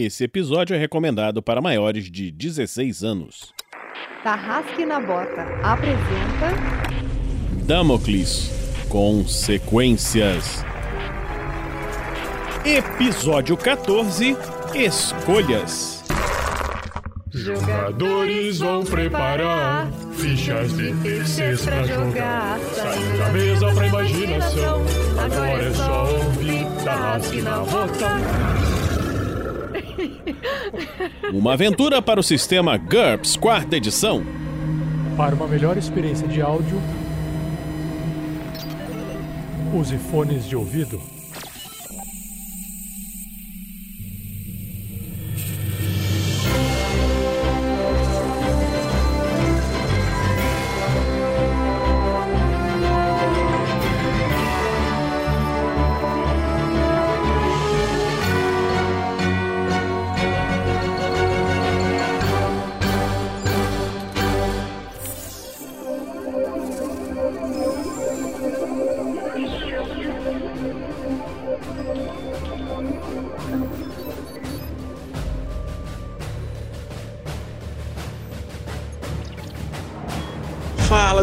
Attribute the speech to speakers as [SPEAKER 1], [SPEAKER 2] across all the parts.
[SPEAKER 1] Esse episódio é recomendado para maiores de 16 anos.
[SPEAKER 2] Tarrasque na Bota apresenta
[SPEAKER 1] Damocles Consequências. Episódio 14 Escolhas.
[SPEAKER 3] Jogadores vão preparar fichas de terceiros pra jogar. Saindo da mesa pra imaginação. Agora é só ouvir Tarrasque na Bota.
[SPEAKER 1] Uma aventura para o sistema GURPS, quarta edição.
[SPEAKER 4] Para uma melhor experiência de áudio, use fones de ouvido.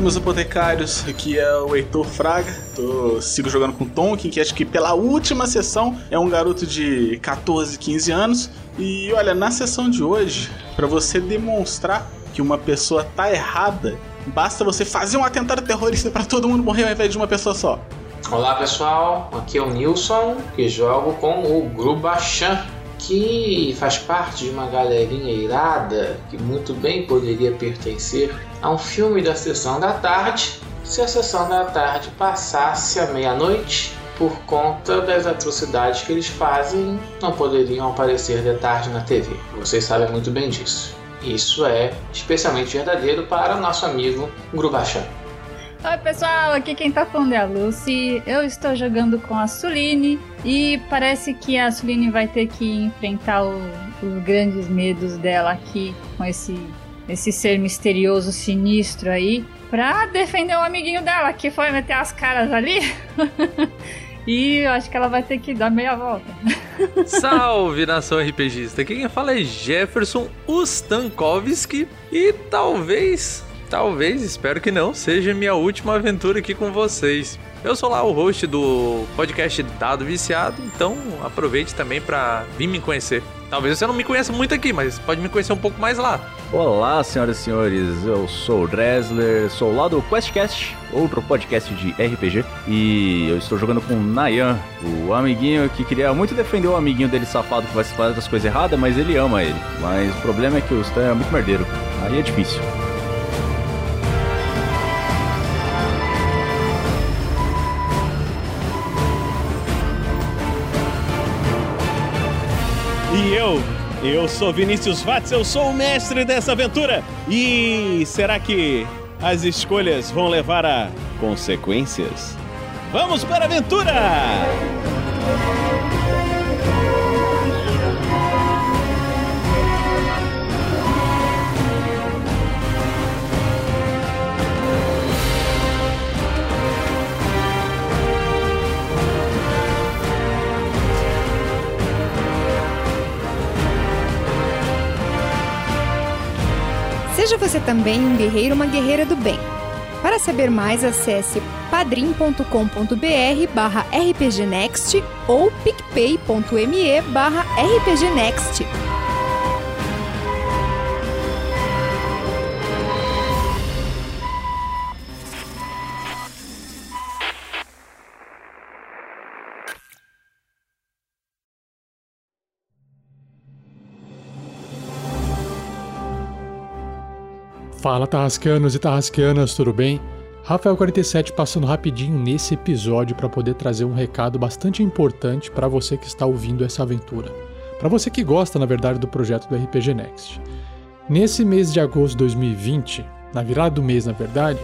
[SPEAKER 5] Meus apotecários, aqui é o Heitor Fraga. Tô, sigo jogando com o Tonkin, que acho que pela última sessão é um garoto de 14, 15 anos. E olha, na sessão de hoje, para você demonstrar que uma pessoa tá errada, basta você fazer um atentado terrorista para todo mundo morrer ao invés de uma pessoa só.
[SPEAKER 6] Olá pessoal, aqui é o Nilson e jogo com o Grubachan, que faz parte de uma galerinha irada que muito bem poderia pertencer a um filme da sessão da tarde se a sessão da tarde passasse à meia-noite. Por conta das atrocidades que eles fazem, não poderiam aparecer de tarde na TV. Vocês sabem muito bem disso. Isso é especialmente verdadeiro para nosso amigo Grubachan.
[SPEAKER 7] Oi pessoal, aqui quem tá falando é a Lucy. Eu estou jogando com a Suline e parece que a Suline vai ter que enfrentar o- os grandes medos dela aqui com esse, esse ser misterioso, sinistro aí, pra defender o amiguinho dela que foi meter as caras ali. e eu acho que ela vai ter que dar meia volta.
[SPEAKER 8] Salve nação RPGista! Quem fala é Jefferson Ustankovski e talvez, talvez, espero que não, seja minha última aventura aqui com vocês. Eu sou lá o host do podcast Dado Viciado, então aproveite também pra vir me conhecer. Talvez você não me conheça muito aqui, mas pode me conhecer um pouco mais lá.
[SPEAKER 9] Olá, senhoras e senhores, eu sou o Dresler, sou lá do QuestCast, outro podcast de RPG, e eu estou jogando com o Nayan, o amiguinho que queria muito defender o amiguinho dele safado que vai se fazer das coisas erradas, mas ele ama ele. Mas o problema é que o Stan é muito merdeiro, aí é difícil.
[SPEAKER 1] E eu, eu sou Vinícius Vatz, eu sou o mestre dessa aventura. E será que as escolhas vão levar a consequências? Vamos para a aventura!
[SPEAKER 2] Seja você também um guerreiro ou uma guerreira do bem. Para saber mais, acesse padrim.com.br barra rpgnext ou picpay.me barra rpgnext.
[SPEAKER 4] Fala Tarrasqueanos e Tarrasqueanas, tudo bem? Rafael47 passando rapidinho nesse episódio para poder trazer um recado bastante importante para você que está ouvindo essa aventura. Para você que gosta, na verdade, do projeto do RPG Next. Nesse mês de agosto de 2020, na virada do mês, na verdade,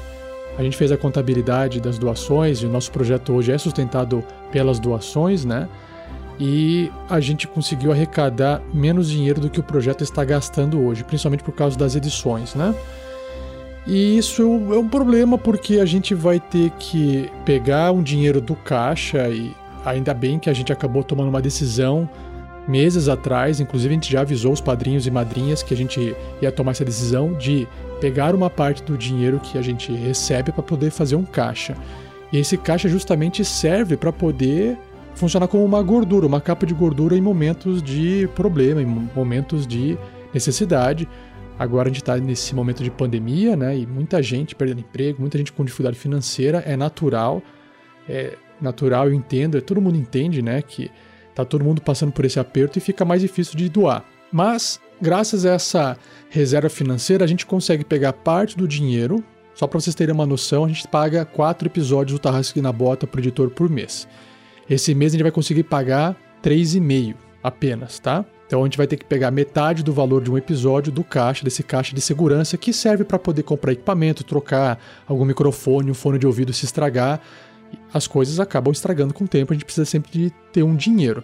[SPEAKER 4] a gente fez a contabilidade das doações e o nosso projeto hoje é sustentado pelas doações, né? E a gente conseguiu arrecadar menos dinheiro do que o projeto está gastando hoje, principalmente por causa das edições, né? E isso é um problema porque a gente vai ter que pegar um dinheiro do caixa e ainda bem que a gente acabou tomando uma decisão meses atrás, inclusive a gente já avisou os padrinhos e madrinhas que a gente ia tomar essa decisão de pegar uma parte do dinheiro que a gente recebe para poder fazer um caixa. E esse caixa justamente serve para poder funcionar como uma gordura, uma capa de gordura em momentos de problema, em momentos de necessidade. Agora a gente está nesse momento de pandemia, né? E muita gente perdendo emprego, muita gente com dificuldade financeira. É natural, é natural, eu entendo, é, todo mundo entende, né? Que tá todo mundo passando por esse aperto e fica mais difícil de doar. Mas, graças a essa reserva financeira, a gente consegue pegar parte do dinheiro. Só para vocês terem uma noção, a gente paga quatro episódios do Tarrasque na Bota pro editor por mês. Esse mês a gente vai conseguir pagar 3,5 apenas, tá? Então a gente vai ter que pegar metade do valor de um episódio do caixa, desse caixa de segurança que serve para poder comprar equipamento, trocar algum microfone, um fone de ouvido se estragar. As coisas acabam estragando com o tempo, a gente precisa sempre de ter um dinheiro.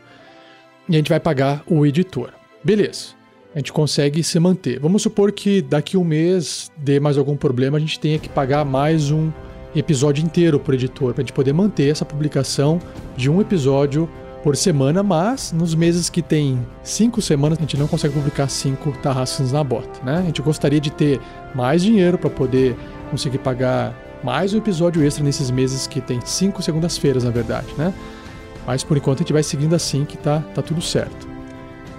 [SPEAKER 4] E a gente vai pagar o editor. Beleza. A gente consegue se manter. Vamos supor que daqui um mês dê mais algum problema, a gente tenha que pagar mais um episódio inteiro para o editor, para a gente poder manter essa publicação de um episódio por semana, mas nos meses que tem cinco semanas a gente não consegue publicar cinco tarrascas na bota, né? A gente gostaria de ter mais dinheiro para poder conseguir pagar mais um episódio extra nesses meses que tem cinco segundas-feiras, na verdade, né? Mas por enquanto a gente vai seguindo assim que tá, tá tudo certo.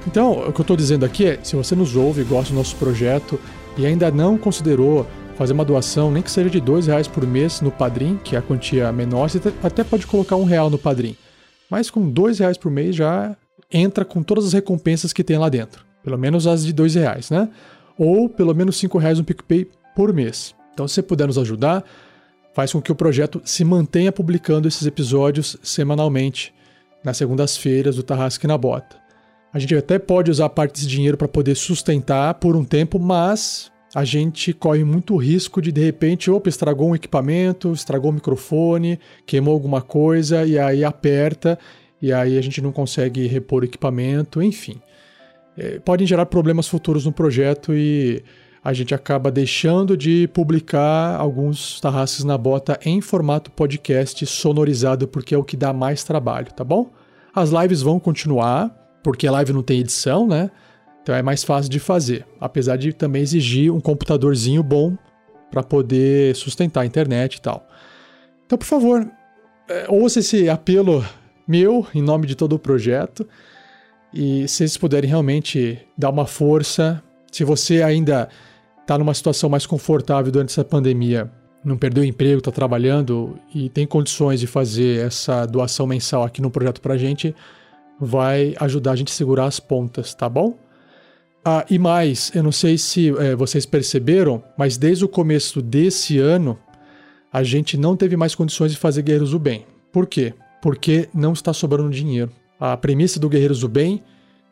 [SPEAKER 4] Então, o que eu estou dizendo aqui é, se você nos ouve, gosta do nosso projeto e ainda não considerou fazer uma doação, nem que seja de dois reais por mês no Padrim, que é a quantia menor, você até pode colocar um real no Padrim. Mas com dois reais por mês já entra com todas as recompensas que tem lá dentro. Pelo menos as de dois reais, né? Ou pelo menos cinco reais no PicPay por mês. Então, se você puder nos ajudar, faz com que o projeto se mantenha publicando esses episódios semanalmente, nas segundas-feiras do Tarrasque na Bota. A gente até pode usar parte desse dinheiro para poder sustentar por um tempo, mas a gente corre muito risco de de repente, opa, estragou um equipamento, estragou o microfone, queimou alguma coisa e aí aperta e aí a gente não consegue repor o equipamento, enfim. É, podem gerar problemas futuros no projeto e a gente acaba deixando de publicar alguns tarrasques na bota em formato podcast sonorizado porque é o que dá mais trabalho, tá bom? As lives vão continuar, porque a live não tem edição, né? Então é mais fácil de fazer, apesar de também exigir um computadorzinho bom para poder sustentar a internet e tal. Então, por favor, é, ouça esse apelo meu em nome de todo o projeto. E se vocês puderem realmente dar uma força, se você ainda está numa situação mais confortável durante essa pandemia, não perdeu o emprego, está trabalhando e tem condições de fazer essa doação mensal aqui no projeto para a gente, vai ajudar a gente a segurar as pontas, tá bom? Ah, e mais, eu não sei se é, vocês perceberam, mas desde o começo desse ano, a gente não teve mais condições de fazer Guerreiros do Bem. Por quê? Porque não está sobrando dinheiro. A premissa do Guerreiros do Bem,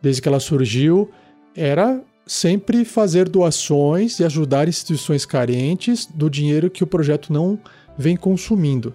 [SPEAKER 4] desde que ela surgiu, era sempre fazer doações e ajudar instituições carentes do dinheiro que o projeto não vem consumindo.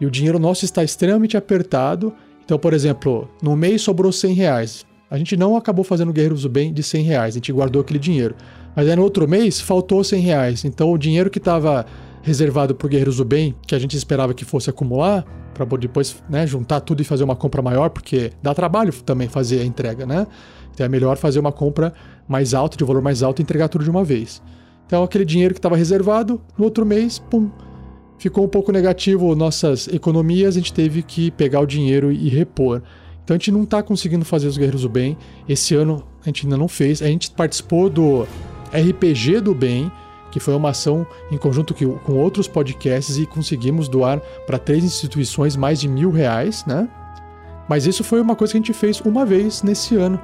[SPEAKER 4] E o dinheiro nosso está extremamente apertado. Então, por exemplo, no mês sobrou 100 reais. A gente não acabou fazendo Guerreiros do Bem de 100 reais, a gente guardou aquele dinheiro. Mas aí no outro mês faltou 100 reais. Então o dinheiro que estava reservado para Guerreiros do Bem, que a gente esperava que fosse acumular, para depois né, juntar tudo e fazer uma compra maior, porque dá trabalho também fazer a entrega, né? Então é melhor fazer uma compra mais alta, de valor mais alto e entregar tudo de uma vez. Então aquele dinheiro que estava reservado, no outro mês, pum, ficou um pouco negativo nossas economias, a gente teve que pegar o dinheiro e repor. Então a gente não está conseguindo fazer os Guerreiros do Bem. Esse ano a gente ainda não fez. A gente participou do RPG do Bem, que foi uma ação em conjunto com outros podcasts e conseguimos doar para três instituições mais de mil reais, né? Mas isso foi uma coisa que a gente fez uma vez nesse ano.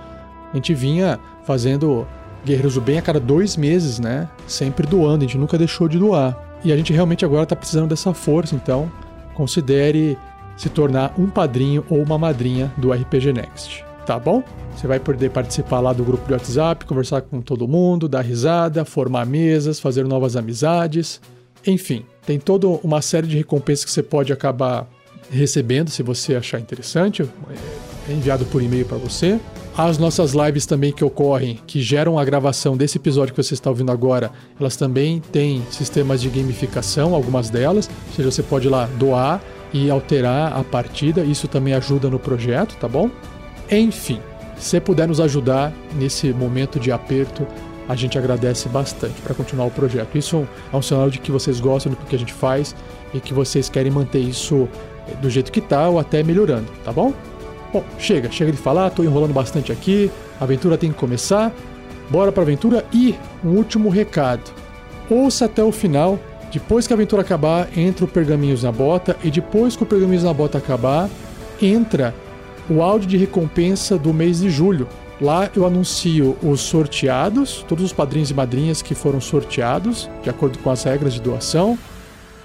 [SPEAKER 4] A gente vinha fazendo Guerreiros do Bem a cada dois meses, né? Sempre doando, a gente nunca deixou de doar. E a gente realmente agora está precisando dessa força, então considere se tornar um padrinho ou uma madrinha do RPG Next, tá bom? Você vai poder participar lá do grupo de WhatsApp, conversar com todo mundo, dar risada, formar mesas, fazer novas amizades. Enfim, tem toda uma série de recompensas que você pode acabar recebendo se você achar interessante. É enviado por e-mail para você. As nossas lives também que ocorrem, que geram a gravação desse episódio que você está ouvindo agora, elas também têm sistemas de gamificação, algumas delas. Ou seja, você pode ir lá doar e alterar a partida. Isso também ajuda no projeto, tá bom? Enfim, se puder nos ajudar nesse momento de aperto, a gente agradece bastante para continuar o projeto. Isso é um sinal de que vocês gostam do que a gente faz e que vocês querem manter isso do jeito que tá ou até melhorando, tá bom? Bom, chega, chega de falar, tô enrolando bastante aqui. A aventura tem que começar. Bora pra aventura e um último recado. Ouça até o final. Depois que a aventura acabar, entra o Pergaminhos na Bota e depois que o Pergaminhos na Bota acabar, entra o áudio de recompensa do mês de julho. Lá eu anuncio os sorteados, todos os padrinhos e madrinhas que foram sorteados, de acordo com as regras de doação.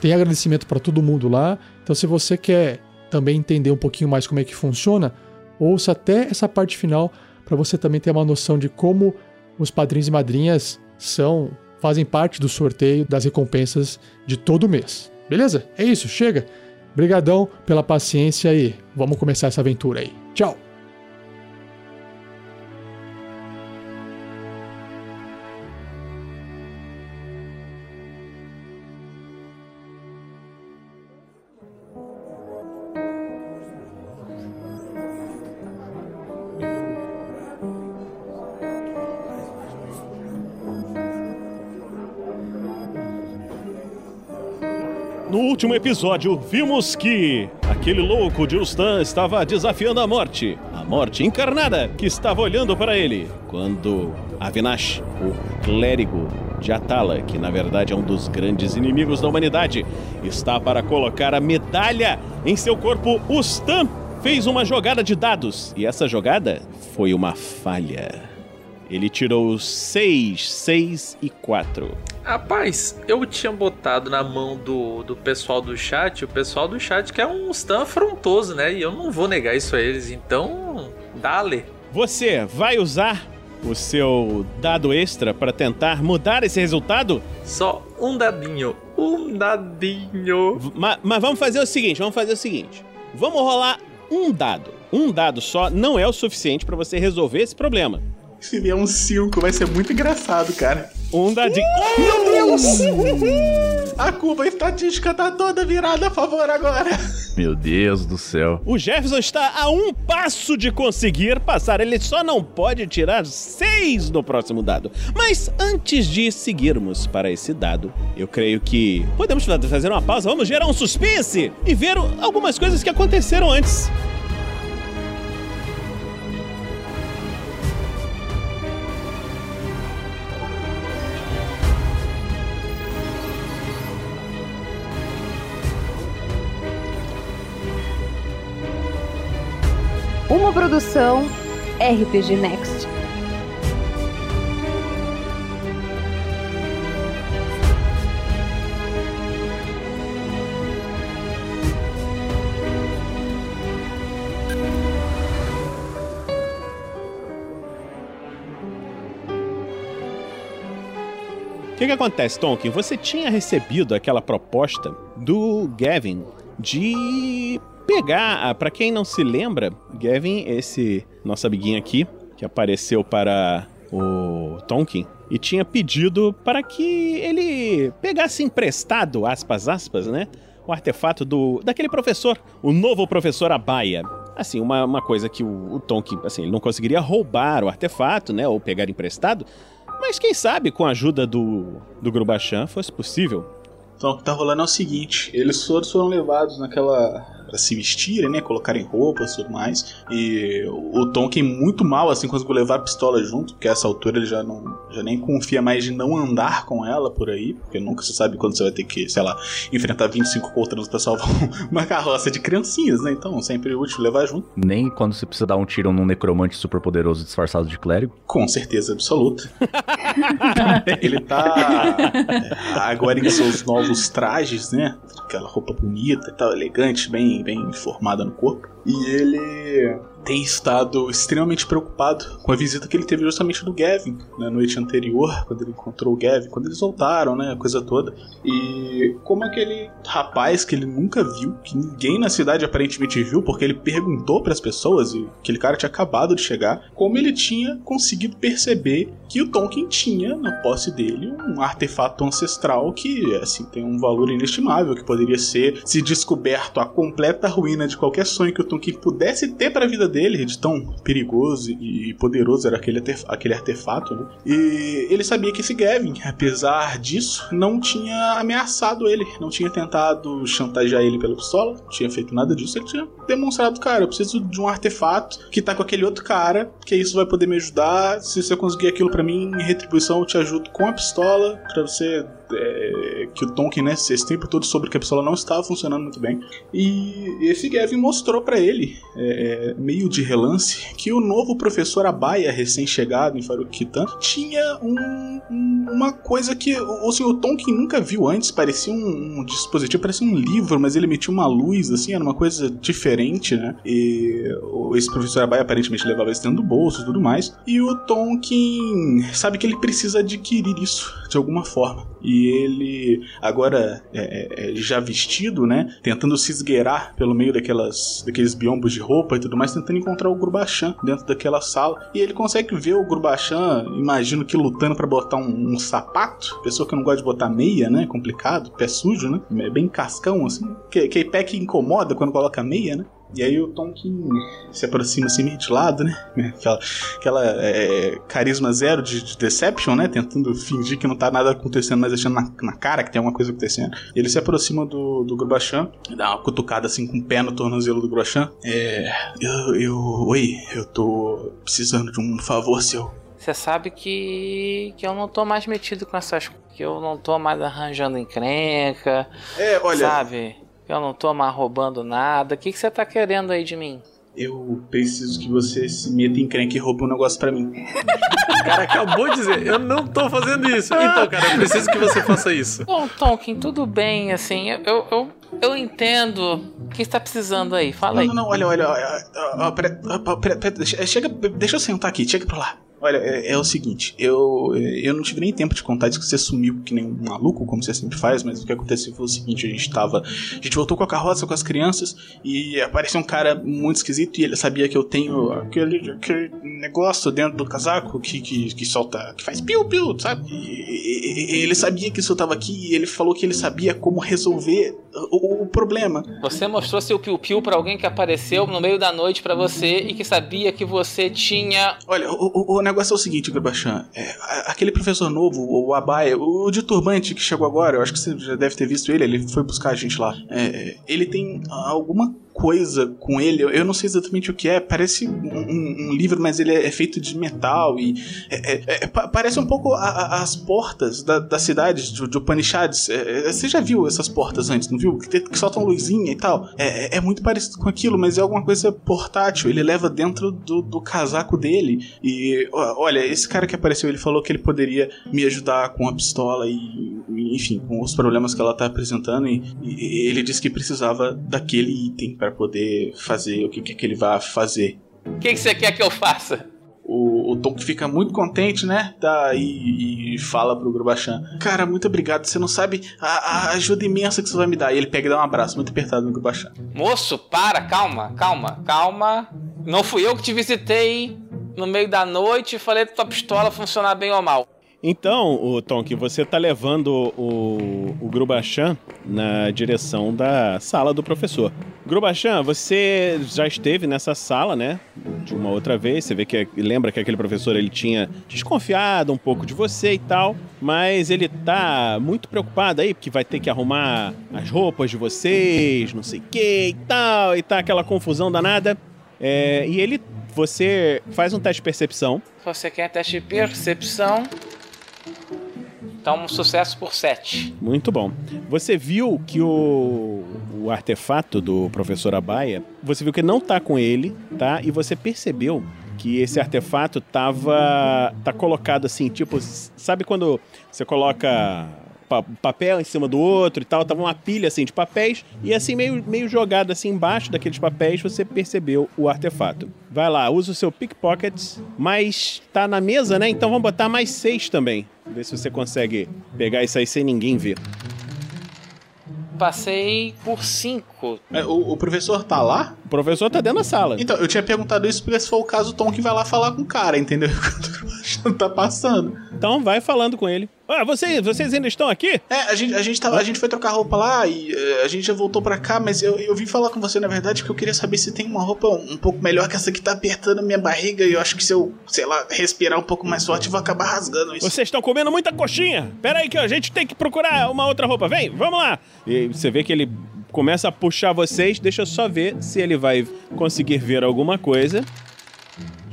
[SPEAKER 4] Tem agradecimento para todo mundo lá. Então, se você quer também entender um pouquinho mais como é que funciona, ouça até essa parte final para você também ter uma noção de como os padrinhos e madrinhas são fazem parte do sorteio das recompensas de todo mês. Beleza? É isso, chega. Obrigadão pela paciência e vamos começar essa aventura aí. Tchau.
[SPEAKER 1] Último episódio, vimos que aquele louco de Ustan estava desafiando a morte. A morte encarnada que estava olhando para ele. Quando Avinash, o clérigo de Atala, que na verdade é um dos grandes inimigos da humanidade, está para colocar a medalha em seu corpo, Ustan fez uma jogada de dados. E essa jogada foi uma falha. Ele tirou 6, 6 e 4.
[SPEAKER 8] Rapaz, eu tinha botado na mão do, do pessoal do chat, o pessoal do chat que é um stan afrontoso, né? E eu não vou negar isso a eles, então. Dale.
[SPEAKER 1] Você vai usar o seu dado extra para tentar mudar esse resultado?
[SPEAKER 8] Só um dadinho. Um dadinho.
[SPEAKER 1] Ma- mas vamos fazer o seguinte, vamos fazer o seguinte. Vamos rolar um dado. Um dado só não é o suficiente para você resolver esse problema.
[SPEAKER 5] Se vier um 5, vai ser muito engraçado, cara.
[SPEAKER 1] Um dadinho.
[SPEAKER 5] Meu Deus! A curva estatística tá toda virada a favor agora.
[SPEAKER 9] Meu Deus do céu.
[SPEAKER 1] O Jefferson está a um passo de conseguir passar. Ele só não pode tirar seis no próximo dado. Mas antes de seguirmos para esse dado, eu creio que podemos fa- fazer uma pausa. Vamos gerar um suspense e ver algumas coisas que aconteceram antes.
[SPEAKER 2] Produção RPG Next.
[SPEAKER 1] O que, que acontece, Tonkin? Você tinha recebido aquela proposta do Gavin de pegar. Pra quem não se lembra, Gavin, esse nosso amiguinho aqui, que apareceu para o Tonkin, e tinha pedido para que ele pegasse emprestado, aspas, aspas, né? O artefato do daquele professor, o novo professor Abaia. Assim, uma, uma coisa que o, o Tonkin, assim, ele não conseguiria roubar o artefato, né? Ou pegar emprestado. Mas quem sabe com a ajuda do, do Grubachan fosse possível.
[SPEAKER 5] Então o que tá rolando é o seguinte: eles todos foram levados naquela. Pra se vestirem, né? Colocarem roupas e tudo mais. E o Tonkin muito mal, assim, conseguiu levar a pistola junto, porque a essa altura ele já não. já nem confia mais de não andar com ela por aí, porque nunca se sabe quando você vai ter que, sei lá, enfrentar 25 coltranos pra salvar uma carroça de criancinhas, né? Então sempre útil levar junto.
[SPEAKER 9] Nem quando você precisa dar um tiro num necromante super poderoso disfarçado de clérigo.
[SPEAKER 5] Com certeza absoluta. ele tá é, agora em seus novos trajes, né? Aquela roupa bonita e tal, elegante, bem, bem formada no corpo. E ele tem estado extremamente preocupado com a visita que ele teve justamente do Gavin na noite anterior, quando ele encontrou o Gavin, quando eles voltaram, né? A coisa toda. E como aquele rapaz que ele nunca viu, que ninguém na cidade aparentemente viu, porque ele perguntou para as pessoas e aquele cara tinha acabado de chegar, como ele tinha conseguido perceber que o Tonkin tinha na posse dele um artefato ancestral que, assim, tem um valor inestimável, que poderia ser, se descoberto, a completa ruína de qualquer sonho que o Tonkin pudesse ter para a vida dele, de tão perigoso e poderoso era aquele, aquele artefato, né? E ele sabia que esse Gavin, apesar disso, não tinha ameaçado ele, não tinha tentado chantagear ele pela pistola, não tinha feito nada disso, ele tinha demonstrado, cara, eu preciso de um artefato que tá com aquele outro cara, que isso vai poder me ajudar, se você conseguir aquilo para mim, em retribuição eu te ajudo com a pistola, para você é, que o Tonkin, né, esse tempo todo sobre que a pistola não estava funcionando muito bem. E esse Gavin mostrou para ele, é, é, meio de relance, que o novo professor Abaia, recém-chegado em Farukitan, tinha um, um, uma coisa que o, o Tonkin nunca viu antes, parecia um, um, dispositivo, parecia um livro, mas ele metia uma luz, assim, era uma coisa diferente, né? E esse professor Abaia aparentemente levava isso dentro do bolso e tudo mais. E o Tonkin sabe que ele precisa adquirir isso de alguma forma. E ele, agora é, é, já vestido, né, tentando se esgueirar pelo meio daquelas, daqueles biombos de roupa e tudo mais, tentando encontrar o Grubachan dentro daquela sala. E ele consegue ver o Grubachan, imagino que lutando para botar um, um, sapato, pessoa que não gosta de botar meia, né, complicado, pé sujo, né, é bem cascão, assim, que, que pé que incomoda quando coloca meia, né. E aí o que se aproxima assim meio de lado, né? Aquela, aquela é, carisma zero de, de, Deception, né? Tentando fingir que não tá nada acontecendo, mas deixando na, na cara que tem alguma coisa acontecendo. Ele se aproxima do, do Grubachan, dá uma cutucada assim com o pé no tornozelo do Grubachan. É. Eu, eu. Oi, eu tô precisando de um favor seu.
[SPEAKER 6] Você sabe que, que eu não tô mais metido com essas que eu não tô mais arranjando encrenca.
[SPEAKER 5] É, olha.
[SPEAKER 6] Sabe? Eu não tô mais roubando nada. O que, que você tá querendo aí de mim?
[SPEAKER 5] Eu preciso que você se meta em crenca e roube um negócio para mim.
[SPEAKER 8] O cara acabou de dizer, eu não tô fazendo isso. Então, cara, eu preciso que você faça isso.
[SPEAKER 6] Bom, Tonkin, tudo bem, assim, eu, eu, eu entendo. O que está precisando aí? Fala aí.
[SPEAKER 5] Não, não, olha, olha, olha. olha, olha, olha chega, deixa eu sentar aqui, chega pra lá. Olha, é, é, o seguinte, eu, eu não tive nem tempo de contar isso que você sumiu que nem um maluco, como você sempre faz, mas o que aconteceu foi o seguinte, a gente tava. A gente voltou com a carroça com as crianças e apareceu um cara muito esquisito e ele sabia que eu tenho aquele, aquele negócio dentro do casaco que, que, que solta. que faz piu-piu, sabe? E, ele sabia que isso eu tava aqui e ele falou que ele sabia como resolver o, o problema.
[SPEAKER 6] Você mostrou seu piu-piu pra alguém que apareceu no meio da noite para você e que sabia que você tinha.
[SPEAKER 5] Olha, o, o, o negócio é o seguinte, Grabachan. É, aquele professor novo, o Abaia, o de turbante que chegou agora, eu acho que você já deve ter visto ele, ele foi buscar a gente lá. É, ele tem alguma coisa com ele, eu não sei exatamente o que é, parece um, um livro, mas ele é, feito de metal e é, é, é parece um pouco a, a, as portas da, da cidade de, de Upanishads. É, é, você já viu essas portas antes, não viu? Que, que soltam luzinha e tal. É, muito parecido com aquilo, mas é alguma coisa portátil. Ele leva dentro do, do casaco dele. E olha, esse cara que apareceu, ele falou que ele poderia me ajudar com a pistola e, enfim, com os problemas que ela tá apresentando. E, e ele disse que precisava daquele item para poder fazer o que, que ele vai fazer.
[SPEAKER 6] O que, que você quer que eu faça?
[SPEAKER 5] O, o Tom fica muito contente, né? Tá, e, e fala pro Grubachan: Cara, muito obrigado. Você não sabe a, a, ajuda imensa que você vai me dar. E ele pega e dá um abraço muito apertado no Grubachan.
[SPEAKER 6] Moço, para, calma, calma, calma. Não fui eu que te visitei no meio da noite e falei que tua pistola funcionar bem ou mal.
[SPEAKER 1] Então, o Tonk, você tá levando o, o Grubachan na direção da sala do professor. Grubachan, você já esteve nessa sala, né? De uma outra vez. Você vê que lembra que aquele professor ele tinha desconfiado um pouco de você e tal, mas ele tá muito preocupado aí porque vai ter que arrumar as roupas de vocês, não sei o que e tal, e tá aquela confusão danada. É, e ele, você faz um teste de percepção.
[SPEAKER 6] Você quer teste de percepção? Então, um sucesso por 7.
[SPEAKER 1] Muito bom. Você viu que o, o artefato do professor Abaia, você viu que não tá com ele, tá? E você percebeu que esse artefato tava tá colocado assim, tipo, sabe quando você coloca papel em cima do outro e tal, tava uma pilha assim de papéis e assim meio, meio jogado assim embaixo daqueles papéis você percebeu o artefato. Vai lá, usa o seu pickpocket, mas tá na mesa, né? Então vamos botar mais seis também. Ver se você consegue pegar isso aí sem ninguém ver.
[SPEAKER 6] Passei por cinco.
[SPEAKER 5] É, o, o, professor tá lá?
[SPEAKER 1] O professor tá dentro da sala.
[SPEAKER 5] Então, eu tinha perguntado isso porque se for o caso, o Tom que vai lá falar com o cara, entendeu? tá passando.
[SPEAKER 1] Então vai falando com ele. Ah, vocês, vocês ainda estão aqui?
[SPEAKER 5] É, a gente, a gente, tava, a gente foi trocar roupa lá e eh, a gente já voltou pra cá, mas eu, eu vim falar com você, na verdade, porque eu queria saber se tem uma roupa um, pouco melhor que essa que tá apertando minha barriga e eu acho que se eu, sei lá, respirar um pouco mais forte, eu vou acabar rasgando isso.
[SPEAKER 1] Vocês estão comendo muita coxinha. Pera aí que a gente tem que procurar uma outra roupa. Vem, vamos lá. E você vê que ele começa a puxar vocês. Deixa eu só ver se ele vai conseguir ver alguma coisa.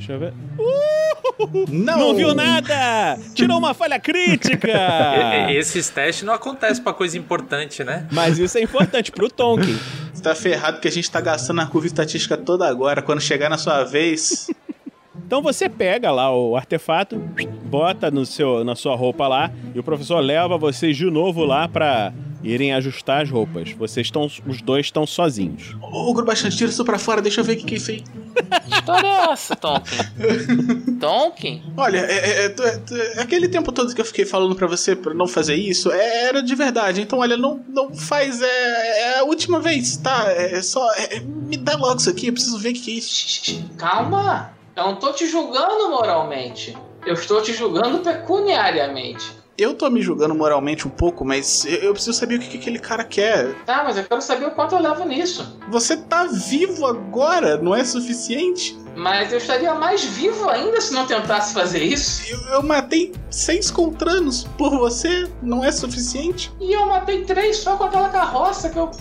[SPEAKER 1] Deixa eu ver. Uh!
[SPEAKER 5] Não!
[SPEAKER 1] Não viu nada! Tirou uma falha crítica!
[SPEAKER 8] Esses testes não acontecem pra coisa importante, né?
[SPEAKER 1] Mas isso é importante pro Tonkin.
[SPEAKER 5] Você tá ferrado que a gente tá gastando a curva estatística toda agora. Quando chegar na sua vez.
[SPEAKER 1] Então você pega lá o artefato, bota no seu, na sua roupa lá, e o professor leva vocês de novo lá pra irem ajustar as roupas. Vocês estão, os dois estão sozinhos.
[SPEAKER 5] Ô, Grubachan, tira isso pra fora, deixa eu ver o que, que é isso aí.
[SPEAKER 6] Que história é essa, Tonkin? Tonkin?
[SPEAKER 5] Olha, é, é- é- é- é aquele tempo todo que eu fiquei falando pra você pra não fazer isso, é- era de verdade. Então, olha, não, não faz. É, é a última vez, tá? É, é só. é- me dá logo isso aqui, eu preciso ver o que, que é isso.
[SPEAKER 6] Calma. Eu não tô te julgando moralmente. Eu estou te julgando pecuniariamente.
[SPEAKER 5] Eu tô me julgando moralmente um pouco, mas eu, eu preciso saber o que, que aquele cara quer.
[SPEAKER 6] Tá, mas eu quero saber o quanto eu levo nisso.
[SPEAKER 5] Você tá vivo agora, não é suficiente?
[SPEAKER 6] Mas eu estaria mais vivo ainda se não tentasse fazer isso.
[SPEAKER 5] Eu, eu matei seis contranos por você, não é suficiente?
[SPEAKER 6] E eu matei três só com aquela carroça que eu.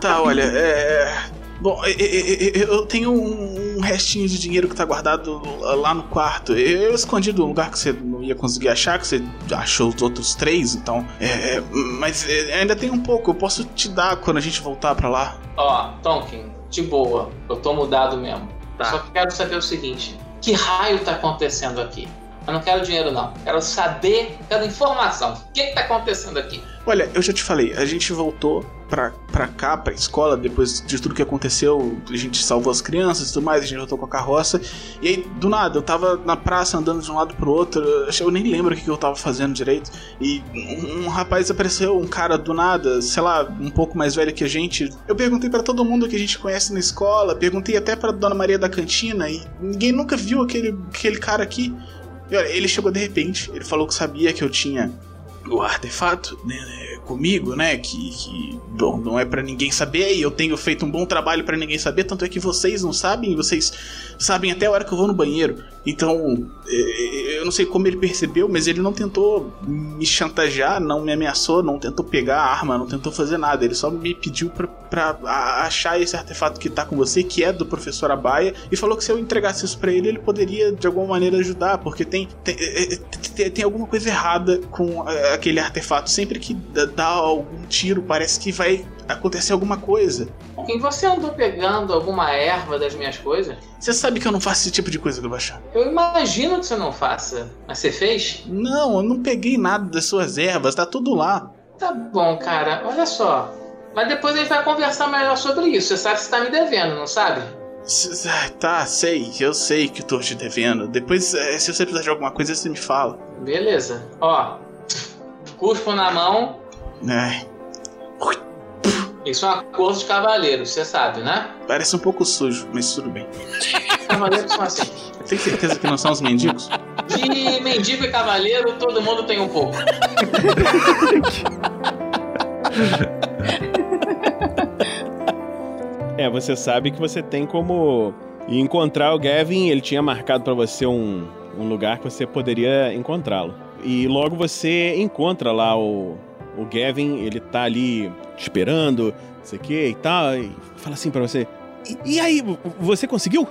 [SPEAKER 5] Tá, olha, é. Bom, eu tenho um restinho de dinheiro que tá guardado lá no quarto. Eu escondi do lugar que você não ia conseguir achar, que você achou os outros três, então. É, mas é, ainda tem um pouco, eu posso te dar quando a gente voltar pra lá.
[SPEAKER 6] Ó, Tonkin, de boa. Eu tô mudado mesmo.
[SPEAKER 8] Tá.
[SPEAKER 6] Eu só quero saber o seguinte: que raio tá acontecendo aqui? Eu não quero dinheiro, não. Quero saber, quero informação. O que, que tá acontecendo aqui?
[SPEAKER 5] Olha, eu já te falei, a gente voltou pra, pra cá, pra escola, depois de tudo que aconteceu, a gente salvou as crianças e tudo mais, a gente voltou com a carroça. E aí, do nada, eu tava na praça andando de um lado pro outro, eu, nem lembro o que eu tava fazendo direito. E um, um rapaz apareceu, um cara do nada, sei lá, um pouco mais velho que a gente. Eu perguntei pra todo mundo que a gente conhece na escola, perguntei até pra Dona Maria da Cantina, e ninguém nunca viu aquele, aquele cara aqui. E olha, ele chegou de repente, ele falou que sabia que eu tinha o artefato né, comigo, né? Que, que bom, não é pra ninguém saber e eu tenho feito um bom trabalho pra ninguém saber, tanto é que vocês não sabem, vocês sabem até a hora que eu vou no banheiro. Então, eh, eu não sei como ele percebeu, mas ele não tentou me chantagear, não me ameaçou, não tentou pegar a arma, não tentou fazer nada. Ele só me pediu pra, achar esse artefato que tá com você, que é do professor Abaia, e falou que se eu entregasse isso pra ele, ele poderia de alguma maneira ajudar, porque tem, tem, eh, tem, tem alguma coisa errada com aquele artefato. Sempre que dá algum tiro, parece que vai acontecer alguma coisa.
[SPEAKER 6] Tonkin, você andou pegando alguma erva das minhas coisas?
[SPEAKER 5] Você sabe que eu não faço esse tipo de coisa, Grubachan.
[SPEAKER 6] Eu imagino que você não faça. Mas você fez?
[SPEAKER 5] Não, eu não peguei nada das suas ervas, tá tudo lá.
[SPEAKER 6] Tá bom, cara. Olha só. Mas depois a gente vai conversar melhor sobre isso. Você sabe que você tá me devendo, não sabe?
[SPEAKER 5] Tá, sei, eu sei que eu tô te devendo. Depois, eh, se você precisar de alguma coisa, você me fala.
[SPEAKER 6] Beleza. Ó. Cuspo na mão.
[SPEAKER 5] Ai,
[SPEAKER 6] Isso é um acordo de cavaleiro, você sabe, né?
[SPEAKER 5] parece um pouco sujo, mas tudo bem.
[SPEAKER 6] Cavaleiros são assim.
[SPEAKER 5] Tem certeza que não são os mendigos?
[SPEAKER 6] De mendigo e cavaleiro, todo mundo tem um pouco.
[SPEAKER 1] É, você sabe que você tem como encontrar o Gavin. Ele tinha marcado pra você um, um lugar que você poderia encontrá-lo. E logo você encontra lá o, o Gavin. Ele tá ali te esperando, não sei o que e tal. E fala assim pra você: E, e aí, você conseguiu?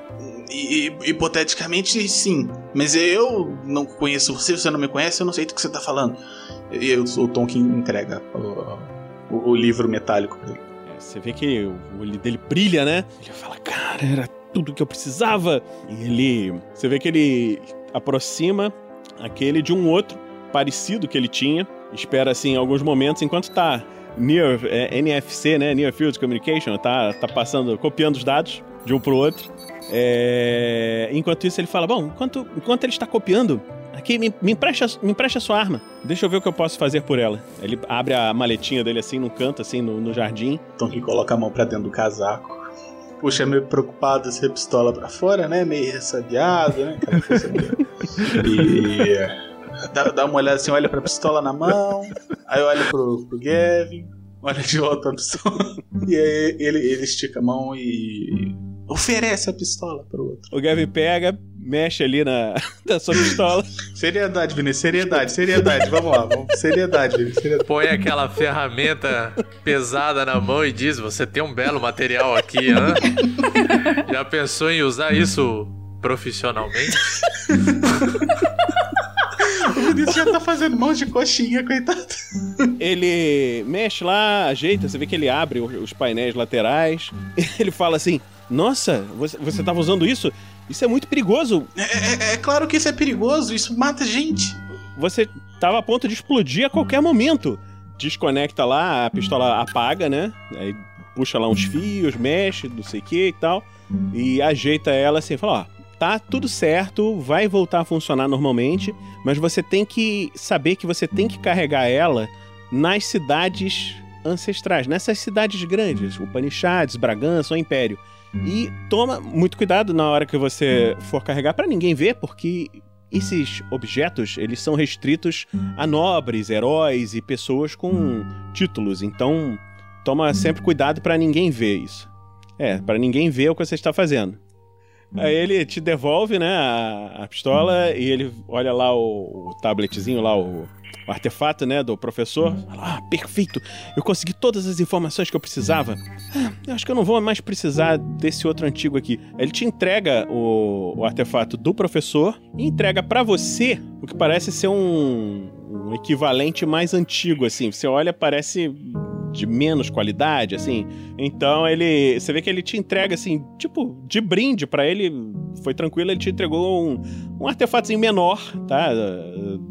[SPEAKER 5] Hipoteticamente, sim. Mas eu não conheço você, você não me conhece, eu não sei do que você tá falando. E eu sou o Tom que entrega o, o- o livro metálico pra ele.
[SPEAKER 1] É, você vê que o olho dele brilha, né? Ele fala, cara, era tudo que eu precisava. E ele. Você vê que ele aproxima aquele de um outro parecido que ele tinha. Espera assim alguns momentos enquanto tá near é, NFC, né? Near Field Communication, tá, tá passando, copiando os dados de um pro outro. É, enquanto isso ele fala, bom, enquanto, enquanto ele está copiando, aqui me, me, empresta, me empresta a sua arma. Deixa eu ver o que eu posso fazer por ela. Ele abre a maletinha dele assim num canto, assim, no, no jardim.
[SPEAKER 5] Tom que coloca a mão pra dentro do casaco. puxa meio preocupado se a pistola pra fora, né? Meio ressabiado, né? Meio... E dá, dá uma olhada assim, olha pra pistola na mão, aí olha pro, pro Gavin, olha de volta pra pistola, e aí ele, ele estica a mão e oferece a pistola pro outro.
[SPEAKER 1] O Gavin pega, mexe ali na, na sua pistola.
[SPEAKER 5] Seriedade, Vinícius, seriedade, seriedade, vamos lá, vamos, seriedade, Vinícius, seriedade.
[SPEAKER 8] Põe aquela ferramenta pesada na mão e diz: Você tem um belo material aqui, hã? Já pensou em usar isso profissionalmente?
[SPEAKER 5] O Vinícius já tá fazendo mão de coxinha, coitado.
[SPEAKER 1] Ele mexe lá, ajeita, você vê que ele abre os painéis laterais. Ele fala assim: Nossa, você, você tava usando isso? Isso é muito perigoso.
[SPEAKER 5] É, é- é claro que isso é perigoso, isso mata gente.
[SPEAKER 1] Você tava a ponto de explodir a qualquer momento. Desconecta lá, a pistola apaga, né? Aí puxa lá uns fios, mexe, não sei o que e tal. E ajeita ela assim, fala, ó, tá tudo certo, vai voltar a funcionar normalmente, mas você tem que saber que você tem que carregar ela nas cidades ancestrais, nessas cidades grandes, Upanishads, Bragança, o Império. E toma muito cuidado na hora que você for carregar pra ninguém ver, porque esses objetos, eles são restritos a nobres, heróis e pessoas com títulos. Então, toma sempre cuidado pra ninguém ver isso. É, pra ninguém ver o que você está fazendo. Aí ele te devolve, né, a, a pistola e ele olha lá o, o tabletzinho lá, o, o artefato, né, do professor. Fala, ah, perfeito, eu consegui todas as informações que eu precisava. Ah, eu acho que eu não vou mais precisar desse outro antigo aqui. Ele te entrega o, o artefato do professor e entrega pra você o que parece ser um, um equivalente mais antigo, assim. Você olha, parece de menos qualidade, assim. Então ele, você vê que ele te entrega assim, tipo, de brinde pra ele, foi tranquilo, ele te entregou um, um artefatozinho menor, tá?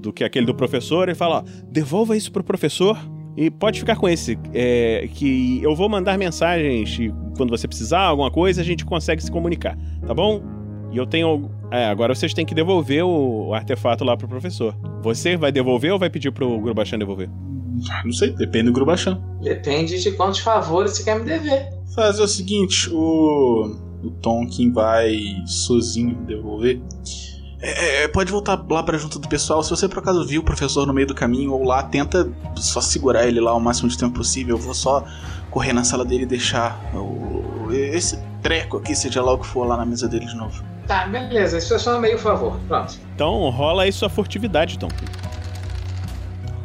[SPEAKER 1] Do que aquele do professor. Ele fala, ó, devolva isso pro professor e pode ficar com esse, é, que eu vou mandar mensagens quando você precisar alguma coisa, a gente consegue se comunicar, tá bom? E eu tenho. É, agora vocês têm que devolver o, o artefato lá pro professor. Você vai devolver ou vai pedir pro Grubachan devolver?
[SPEAKER 5] Não sei, depende do Grubachan.
[SPEAKER 6] Depende de quantos favores você quer me dever.
[SPEAKER 5] Fazer o seguinte, o, o Tonkin vai sozinho devolver. É, é, pode voltar lá pra junto do pessoal. Se você por acaso viu o professor no meio do caminho ou lá, tenta só segurar ele lá o máximo de tempo possível. Eu vou só correr na sala dele e deixar o, esse treco aqui, seja lá o que for, lá na mesa dele de novo.
[SPEAKER 6] Tá, beleza. Isso é só meio favor. Pronto.
[SPEAKER 1] Então rola aí sua furtividade, Tom.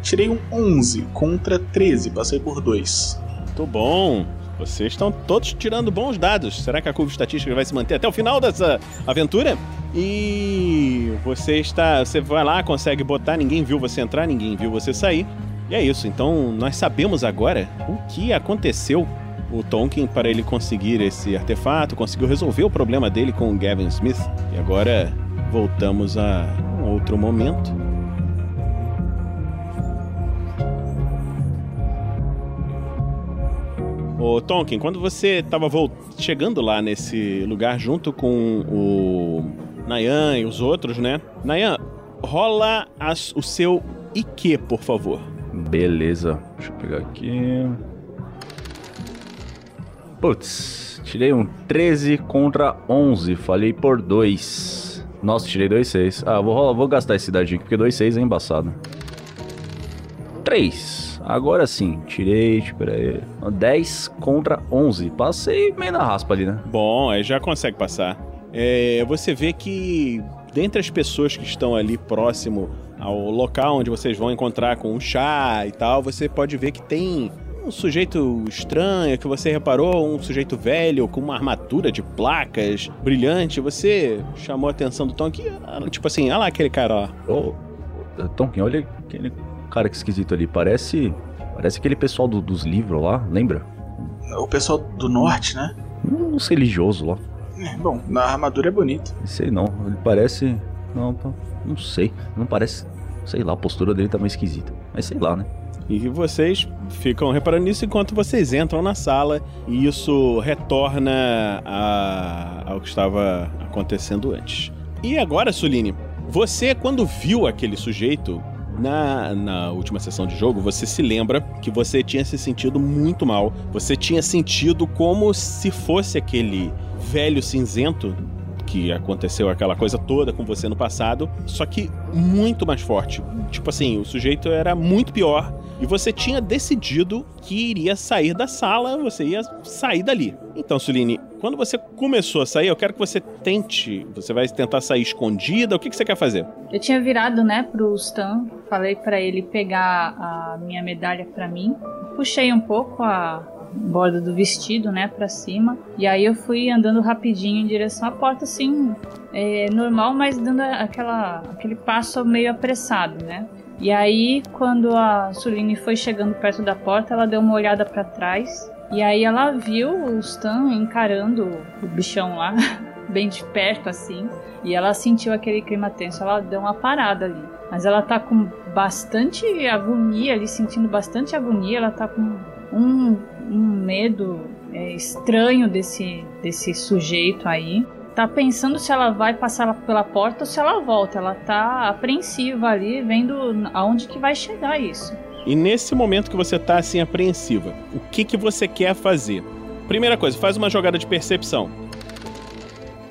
[SPEAKER 5] Tirei um 11 contra 13, passei por 2.
[SPEAKER 1] Muito bom. Vocês estão todos tirando bons dados. Será que a curva estatística vai se manter até o final dessa aventura? E você está, você vai lá, consegue botar, ninguém viu você entrar, ninguém viu você sair. E é isso. Então nós sabemos agora o que aconteceu o Tonkin para ele conseguir esse artefato, conseguiu resolver o problema dele com o Gavin Smith. E agora voltamos a um outro momento. Ô Tonkin, quando você estava chegando lá nesse lugar junto com o Nayan e os outros, né? Nayan, rola as- o seu IQ, por favor.
[SPEAKER 9] Beleza. Deixa eu pegar aqui. Putz, tirei um 13 contra 11. Falei por 2. Nossa, tirei 2 6. Ah, vou, rolar- vou gastar esse dadinho aqui, porque 2 6 é embaçado. 3. Agora sim, tirei, espera aí. 10 contra 11. Passei meio na raspa ali, né?
[SPEAKER 1] Bom, aí já consegue passar. É, você vê que dentre as pessoas que estão ali próximo ao local onde vocês vão encontrar com o chá e tal, você pode ver que tem um sujeito estranho que você reparou, um sujeito velho com uma armadura de placas brilhante. Você chamou a atenção do Tom que, ah, tipo assim, olha lá aquele cara lá.
[SPEAKER 9] Ô, ô, Tonkin, olha aquele cara que esquisito ali. Parece. Parece aquele pessoal do- dos livros lá, lembra?
[SPEAKER 5] O pessoal do norte, né?
[SPEAKER 9] Um religioso lá.
[SPEAKER 5] É, bom, na armadura é bonito.
[SPEAKER 9] Não sei não. Ele parece. Não, tá- não sei. Não parece. Sei lá, a postura dele tá meio esquisita. Mas sei lá, né?
[SPEAKER 1] E vocês ficam reparando nisso enquanto vocês entram na sala e isso retorna a- ao que estava acontecendo antes. E agora, Suline, você quando viu aquele sujeito Na, na última sessão de jogo, você se lembra que você tinha se sentido muito mal. Você tinha sentido como se fosse aquele velho cinzento que aconteceu aquela coisa toda com você no passado, só que muito mais forte. Tipo assim, o sujeito era muito pior e você tinha decidido que iria sair da sala, você ia sair dali. Então, Suline, quando você começou a sair, eu quero que você tente, você vai tentar sair escondida, o que, que você quer fazer?
[SPEAKER 7] Eu tinha virado, né, pro Stan, falei para ele pegar a minha medalha para mim, puxei um pouco a borda do vestido, né, para cima. E aí eu fui andando rapidinho em direção à porta, assim, é, normal, mas dando aquela, aquele passo meio apressado, né. E aí, quando a Suline foi chegando perto da porta, ela deu uma olhada para trás. E aí ela viu o Stan encarando o bichão lá, bem de perto assim. E ela sentiu aquele clima tenso, ela deu uma parada ali. Mas ela tá com bastante agonia ali, sentindo bastante agonia. Ela tá com um, um medo é, estranho desse, desse sujeito aí. Tá pensando se ela vai passar pela porta ou se ela volta. Ela tá apreensiva ali, vendo aonde que vai chegar isso.
[SPEAKER 1] E nesse momento que você tá assim apreensiva, o que que você quer fazer? Primeira coisa, faz uma jogada de percepção.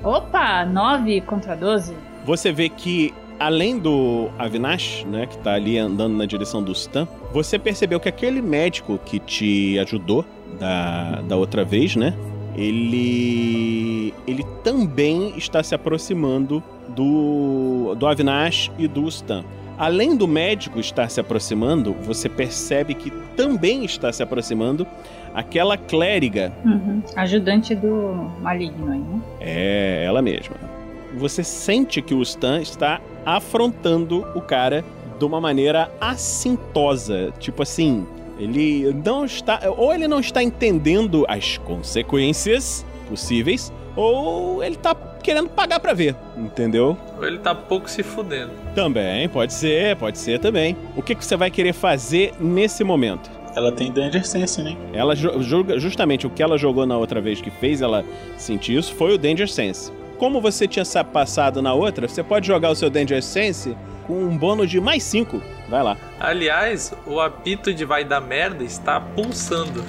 [SPEAKER 7] Opa, 9 contra 12.
[SPEAKER 1] Você vê que além do Avinash, né, que tá ali andando na direção do Stan, você percebeu que aquele médico que te ajudou da, da outra vez, né? Ele ele também está se aproximando do do Avinash e do Stan. Além do médico estar se aproximando, você percebe que também está se aproximando aquela clériga.
[SPEAKER 7] Uhum. Ajudante do maligno aí, né?
[SPEAKER 1] É, ela mesma. Você sente que o Stan está afrontando o cara de uma maneira assintosa. Tipo assim, ele não está. Ou ele não está entendendo as consequências possíveis, ou ele tá querendo pagar pra ver, entendeu?
[SPEAKER 8] Ou ele tá pouco se fudendo.
[SPEAKER 1] Também, pode ser, pode ser também. O que, que você vai querer fazer nesse momento?
[SPEAKER 5] Ela tem Danger Sense, né?
[SPEAKER 1] Ela joga justamente o que ela jogou na outra vez que fez ela sentir isso foi o Danger Sense. Como você tinha passado na outra, você pode jogar o seu Danger Sense com um bônus de mais 5. Vai lá.
[SPEAKER 8] Aliás, o apito de vai dar merda está pulsando.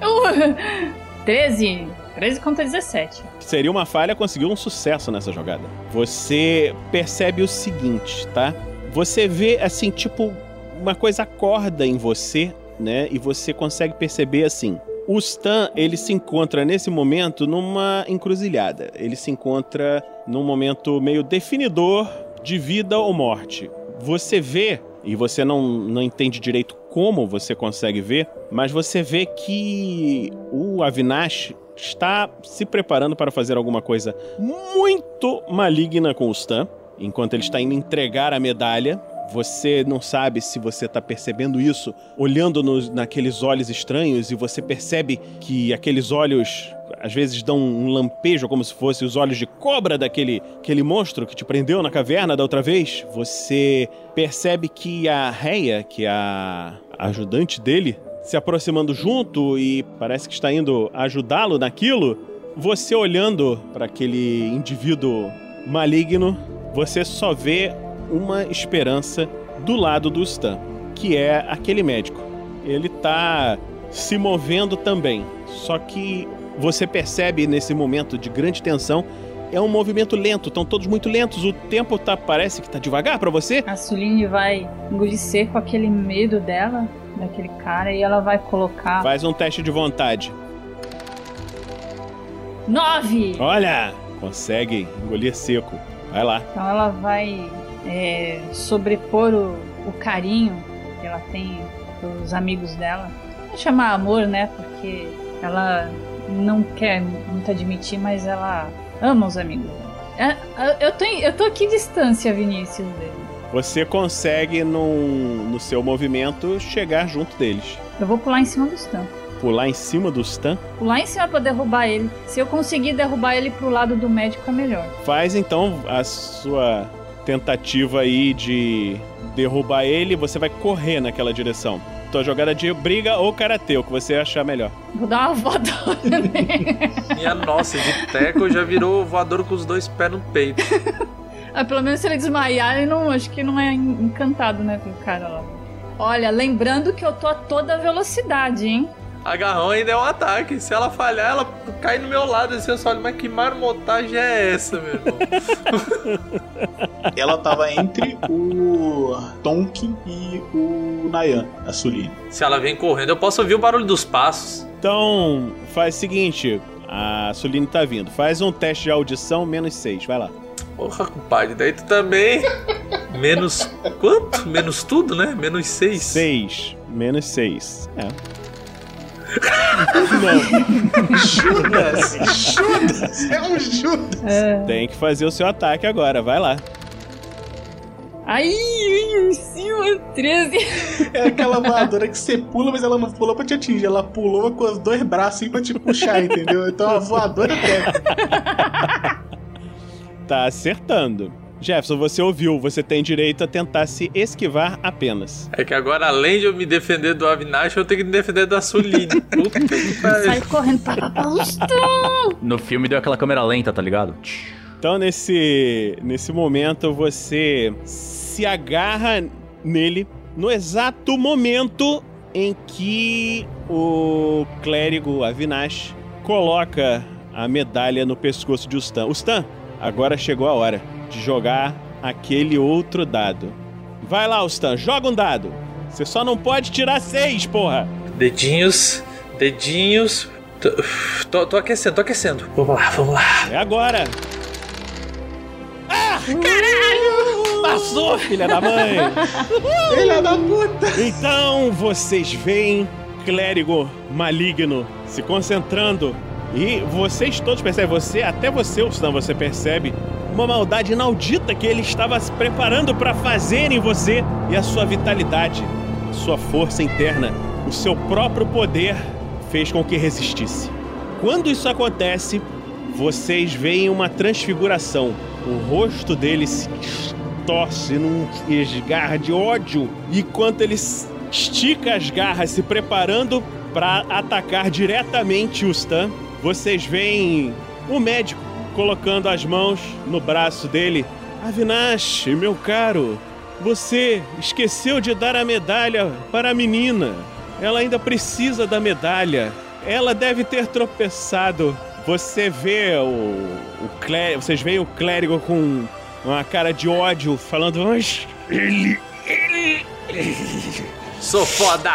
[SPEAKER 7] Uh, 13. 13 contra 17.
[SPEAKER 1] Seria uma falha, conseguiu um sucesso nessa jogada. Você percebe o seguinte, tá? Você vê assim, tipo, uma coisa acorda em você, né? E você consegue perceber assim. O Stan, ele se encontra nesse momento numa encruzilhada. Ele se encontra num momento meio definidor de vida ou morte. Você vê, e você não, não entende direito como você consegue ver, mas você vê que o Avinash está se preparando para fazer alguma coisa muito maligna com o Stan, enquanto ele está indo entregar a medalha. Você não sabe se você está percebendo isso olhando nos, naqueles olhos estranhos e você percebe que aqueles olhos às vezes dão um lampejo como se fossem os olhos de cobra daquele aquele monstro que te prendeu na caverna da outra vez. Você percebe que a Reia, que é a ajudante dele, se aproximando junto e parece que está indo ajudá-lo naquilo. Você olhando para aquele indivíduo maligno, você só vê uma esperança do lado do Stan, que é aquele médico. Ele tá se movendo também, só que você percebe nesse momento de grande tensão é um movimento lento, estão todos muito lentos. O tempo tá parece que tá devagar para você.
[SPEAKER 7] A Suline vai engolir seco aquele medo dela, daquele cara, e ela vai colocar.
[SPEAKER 1] Faz um teste de vontade.
[SPEAKER 7] Nove!
[SPEAKER 1] Olha! Consegue engolir seco. Vai lá.
[SPEAKER 7] Então ela vai é, sobrepor o, o, carinho que ela tem pelos amigos dela. Vou chamar amor, né? Porque ela não quer muito admitir, mas ela ama os amigos dela. É, eu tô, eu tô aqui distância, Vinícius, dele.
[SPEAKER 1] Você consegue, no, no seu movimento, chegar junto deles.
[SPEAKER 7] Eu vou pular em cima do Stan.
[SPEAKER 1] Pular em cima do Stan?
[SPEAKER 7] Pular em cima pra derrubar ele. Se eu conseguir derrubar ele pro lado do médico, é melhor.
[SPEAKER 1] Faz então a sua tentativa aí de derrubar ele, você vai correr naquela direção. Tua jogada de briga ou karatê, o que você achar melhor.
[SPEAKER 7] Vou dar uma voadora nele.
[SPEAKER 8] Minha nossa, de teco já virou voador com os dois pés no peito.
[SPEAKER 7] Ah, pelo menos se ele desmaiar, ele não, acho que não é en- encantado, né, pelo cara lá. Olha, lembrando que eu tô a toda velocidade, hein?
[SPEAKER 8] Agarrão ainda é um ataque. Se ela falhar, ela cai no meu lado. Assim, eu só olho, mas que marmotagem é essa, meu irmão?
[SPEAKER 5] Ela tava entre o Tonkin e o Nayan, a Suline.
[SPEAKER 8] Se ela vem correndo, eu posso ouvir o barulho dos passos.
[SPEAKER 1] Então, faz o seguinte: a Suline tá vindo. Faz um teste de audição, menos 6. Vai lá.
[SPEAKER 8] Porra, compadre, daí tu também. Menos quanto? Menos tudo, né? Menos seis.
[SPEAKER 1] 6. Menos 6. É.
[SPEAKER 5] Judas! Judas! É um Judas!
[SPEAKER 1] Tem que fazer o seu ataque agora. Vai lá.
[SPEAKER 7] Ai, sim, 13.
[SPEAKER 5] É aquela voadora que você pula, mas ela não pulou pra te atingir. Ela pulou com os dois braços assim pra te puxar, entendeu? Então a voadora pega.
[SPEAKER 1] Tá acertando. Jefferson, você ouviu. Você tem direito a tentar se esquivar apenas.
[SPEAKER 8] É que agora, além de eu me defender do Avinash, eu tenho que me defender da Suline. Puta que
[SPEAKER 7] Sai
[SPEAKER 8] pariu.
[SPEAKER 7] correndo para Boston.
[SPEAKER 9] No filme deu aquela câmera lenta, tá ligado?
[SPEAKER 1] Então, nesse, nesse momento, você se agarra nele no exato momento em que o clérigo Avinash coloca a medalha no pescoço de Ustan. Ustan, agora chegou a hora de jogar aquele outro dado. Vai lá, Ustan, joga um dado. Você só não pode tirar seis, porra.
[SPEAKER 8] Dedinhos, dedinhos. Tô, tô, tô aquecendo, tô aquecendo. Vamos lá, vamos lá.
[SPEAKER 1] É agora. Ah, caralho! Passou, filha da mãe!
[SPEAKER 5] Filha da puta!
[SPEAKER 1] Então vocês veem clérigo maligno se concentrando e vocês todos percebem, você, até você, Ustan, você percebe uma maldade inaudita que ele estava se preparando para fazer em você e a sua vitalidade, a sua força interna, o seu próprio poder fez com que resistisse. Quando isso acontece, vocês veem uma transfiguração. O rosto dele se torce num esgarra de ódio. E quando ele estica as garras, se preparando para atacar diretamente o Stan, vocês veem o médico colocando as mãos no braço dele. Avinash, meu caro, você esqueceu de dar a medalha para a menina. Ela ainda precisa da medalha. Ela deve ter tropeçado. Você vê o, o clé, vocês veem o clérigo com uma cara de ódio falando, mas ele, ele,
[SPEAKER 8] Sou foda!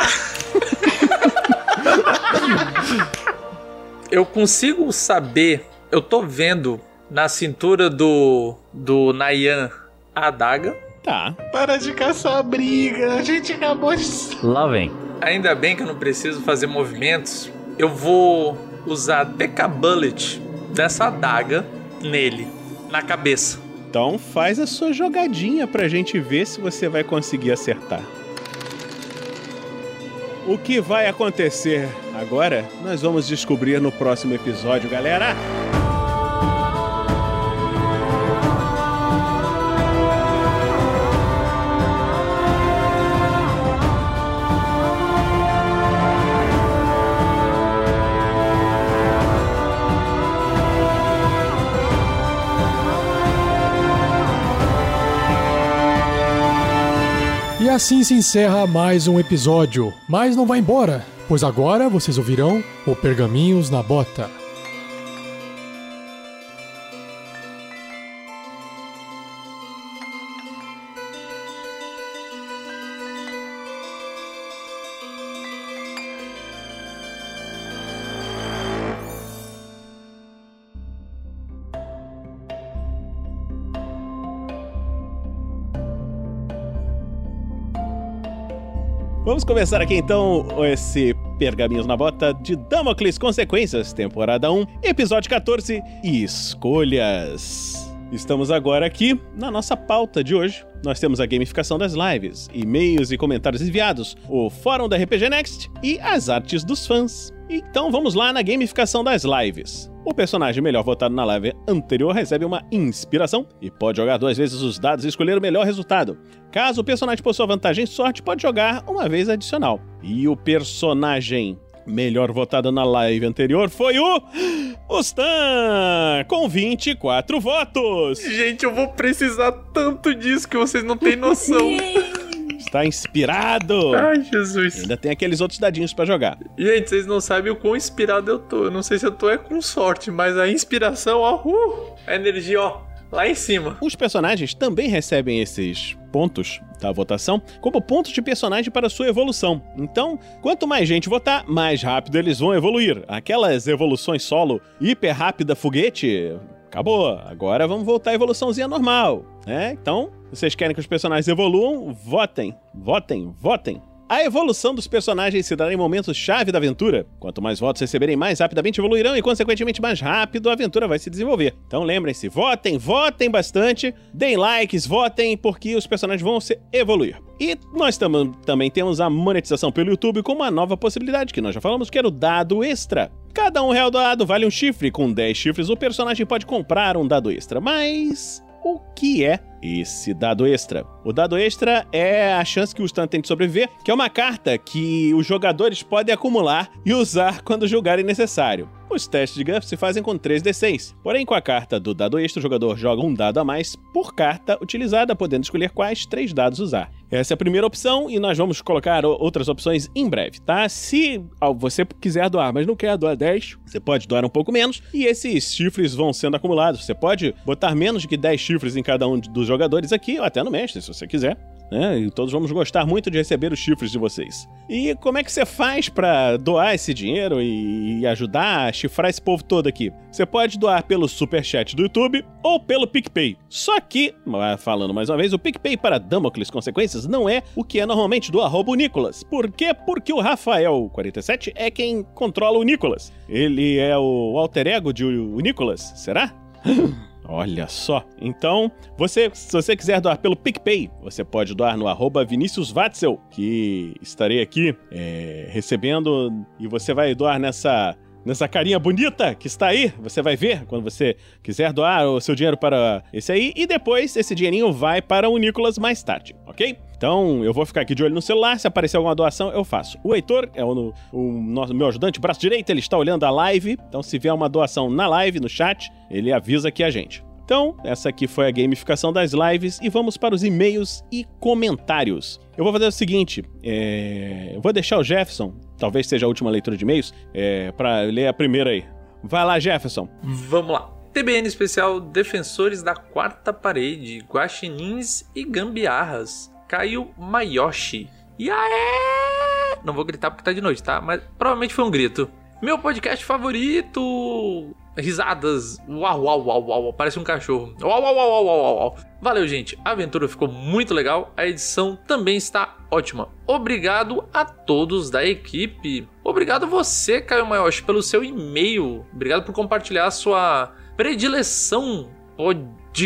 [SPEAKER 8] eu consigo saber, eu tô vendo na cintura do do Nayan a adaga.
[SPEAKER 1] tá.
[SPEAKER 5] Para de caçar a briga, a gente acabou de.
[SPEAKER 9] Lá vem.
[SPEAKER 8] Ainda bem que eu não preciso fazer movimentos. Eu vou usar Deca Bullet dessa adaga nele, na cabeça.
[SPEAKER 1] Então faz a sua jogadinha pra gente ver se você vai conseguir acertar. O que vai acontecer agora, nós vamos descobrir no próximo episódio, galera.
[SPEAKER 4] Assim se encerra mais um episódio. Mas não vai embora, pois agora vocês ouvirão o Pergaminhos na Bota.
[SPEAKER 1] Vamos começar aqui então esse Pergaminhos na Bota de Damocles Consequências, temporada 1, episódio 14, Escolhas. Estamos agora aqui na nossa pauta de hoje. Nós temos a gamificação das lives, e-mails e comentários enviados, o fórum da RPG Next e as artes dos fãs. Então vamos lá na gamificação das lives. O personagem melhor votado na live anterior recebe uma inspiração e pode jogar duas vezes os dados e escolher o melhor resultado. Caso o personagem possua vantagem em sorte, pode jogar uma vez adicional. E o personagem melhor votado na live anterior foi o. O Stan! Com 24 votos!
[SPEAKER 8] Gente, eu vou precisar tanto disso que vocês não têm noção.
[SPEAKER 1] Está inspirado!
[SPEAKER 8] Ai, Jesus.
[SPEAKER 1] Ainda tem aqueles outros dadinhos pra jogar.
[SPEAKER 8] Gente, vocês não sabem o quão inspirado eu tô. Eu não sei se eu tô é com sorte, mas a inspiração, ó, uh, a energia, ó, lá em cima.
[SPEAKER 1] Os personagens também recebem esses pontos da votação como pontos de personagem para sua evolução. Então, quanto mais gente votar, mais rápido eles vão evoluir. Aquelas evoluções solo hiper rápida foguete, acabou. Agora vamos voltar à evoluçãozinha normal, né? Então, vocês querem que os personagens evoluam? Votem, votem, votem. A evolução dos personagens se dará em momentos chave da aventura. Quanto mais votos receberem, mais rapidamente evoluirão e, consequentemente, mais rápido a aventura vai se desenvolver. Então lembrem-se, votem, votem bastante, deem likes, votem, porque os personagens vão se evoluir. E nós tam também temos a monetização pelo YouTube com uma nova possibilidade, que nós já falamos, que era o dado extra. Cada um real doado vale um chifre. Com 10 chifres, o personagem pode comprar um dado extra. Mas o que é esse dado extra? O dado extra é a chance que o Stan tem de sobreviver, que é uma carta que os jogadores podem acumular e usar quando julgarem necessário. Os testes de Guff se fazem com 3d6. Porém, com a carta do dado extra, o jogador joga um dado a mais por carta utilizada, podendo escolher quais três dados usar. Essa é a primeira opção e nós vamos colocar outras opções em breve, tá? Se você quiser doar, mas não quer doar 10, você pode doar um pouco menos e esses chifres vão sendo acumulados. Você pode botar menos de que 10 chifres em cada um dos jogadores aqui, ou até no mestre, se você quiser né? E todos vamos gostar muito de receber os chifres de vocês. E como é que você faz para doar esse dinheiro e ajudar a chifrar esse povo todo aqui? Você pode doar pelo superchat do YouTube ou pelo PicPay. Só que, falando mais uma vez, o PicPay para Damocles Consequências não é o que é normalmente do arroba Nicolas. Por quê? Porque o Rafael47 é quem controla o Nicolas. Ele é o alter ego de o Nicolas, será? Olha só. Então, você, se você quiser doar pelo PicPay, você pode doar no arroba Vinícius Watzel, que estarei aqui é, recebendo, e você vai doar nessa nessa carinha bonita que está aí. Você vai ver quando você quiser doar o seu dinheiro para esse aí. E depois esse dinheirinho vai para o Nicolas mais tarde, ok? Então eu vou ficar aqui de olho no celular. Se aparecer alguma doação, eu faço. O Heitor é o, o nosso, meu ajudante, braço direito, ele está olhando a live. Então se vier uma doação na live, no chat, ele avisa aqui a gente. Então, essa aqui foi a gamificação das lives e vamos para os e-mails e comentários. Eu vou fazer o seguinte: é... eu vou deixar o Jefferson, talvez seja a última leitura de e-mails, é... para ler a primeira aí. Vai lá, Jefferson.
[SPEAKER 8] Vamos lá. TBN especial Defensores da Quarta Parede, Guaxinins e Gambiarras. Caio Mayoshi. E aé! Não vou gritar porque tá de noite, tá? Mas provavelmente foi um grito. Meu podcast favorito! Risadas, uau, uau, uau, uau, parece um cachorro. Uau, uau, uau, uau, uau, uau. Valeu, gente. A aventura ficou muito legal. A edição também está ótima. Obrigado a todos da equipe. Obrigado você, Caio Maioshi, pelo seu e-mail. Obrigado por compartilhar a sua predileção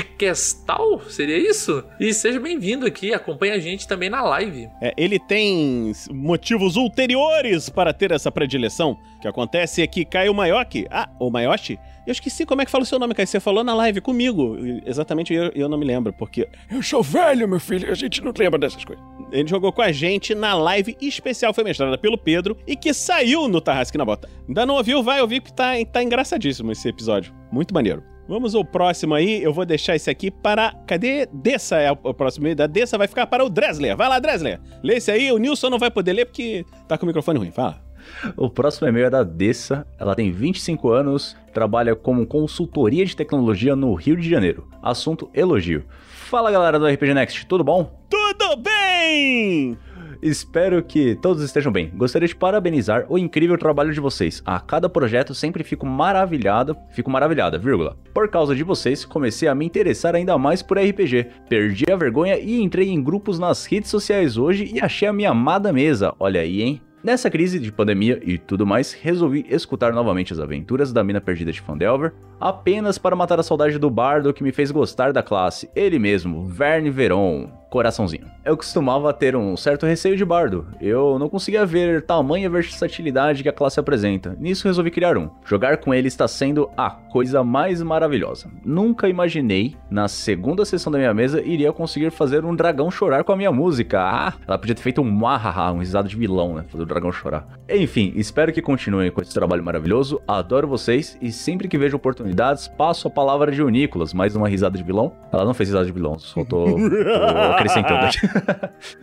[SPEAKER 8] podcastal, seria isso? E seja bem-vindo aqui, acompanhe a gente também na live.
[SPEAKER 1] É, ele tem motivos ulteriores para ter essa predileção. O que acontece é que Caio Maioki, ah, o Maioshi, eu esqueci como é que fala o seu nome, Caio. Você falou na live comigo. Exatamente, eu, eu não me lembro, porque.
[SPEAKER 3] Eu sou velho, meu filho, a gente não lembra dessas coisas.
[SPEAKER 1] Ele jogou com a gente na live especial, foi mestrada pelo Pedro e que saiu no Tarrasque na Bota. Ainda não ouviu? Vai ouvir, que tá, tá engraçadíssimo esse episódio. Muito maneiro. Vamos ao próximo aí. Eu vou deixar esse aqui para. Cadê? Dessa é o próximo. Da Dessa vai ficar para o Dresler. Vai lá, Dresler. Lê esse aí. O Nilson não vai poder ler porque tá com o microfone ruim. Fala.
[SPEAKER 9] O próximo e-mail é da Dessa. Ela tem 25 anos, trabalha como consultoria de tecnologia no Rio de Janeiro. Assunto elogio. Fala galera do RPG Next, tudo bom?
[SPEAKER 1] Tudo bem!
[SPEAKER 9] Espero que todos estejam bem. Gostaria de parabenizar o incrível trabalho de vocês. A cada projeto sempre fico maravilhado, fico maravilhada, vírgula. Por causa de vocês, comecei a me interessar ainda mais por RPG. Perdi a vergonha e entrei em grupos nas redes sociais hoje e achei a minha amada mesa. Olha aí, hein? Nessa crise de pandemia e tudo mais, resolvi escutar novamente as aventuras da Mina Perdida de Fandelver, apenas para matar a saudade do bardo que me fez gostar da classe, ele mesmo, Verne Veron coraçãozinho. Eu costumava ter um certo receio de bardo. Eu não conseguia ver tamanha versatilidade que a classe apresenta. Nisso resolvi criar um. Jogar com ele está sendo a coisa mais maravilhosa. Nunca imaginei, na segunda sessão da minha mesa, iria conseguir fazer um dragão chorar com a minha música. Ah, ela podia ter feito um mahaha, um risado de vilão, né? Fazer o dragão chorar. Enfim, espero que continuem com esse trabalho maravilhoso. Adoro vocês e sempre que vejo oportunidades, passo a palavra de Unícolas. Mais uma risada de vilão. Ela não fez risada de vilão, tô acrescentando aqui.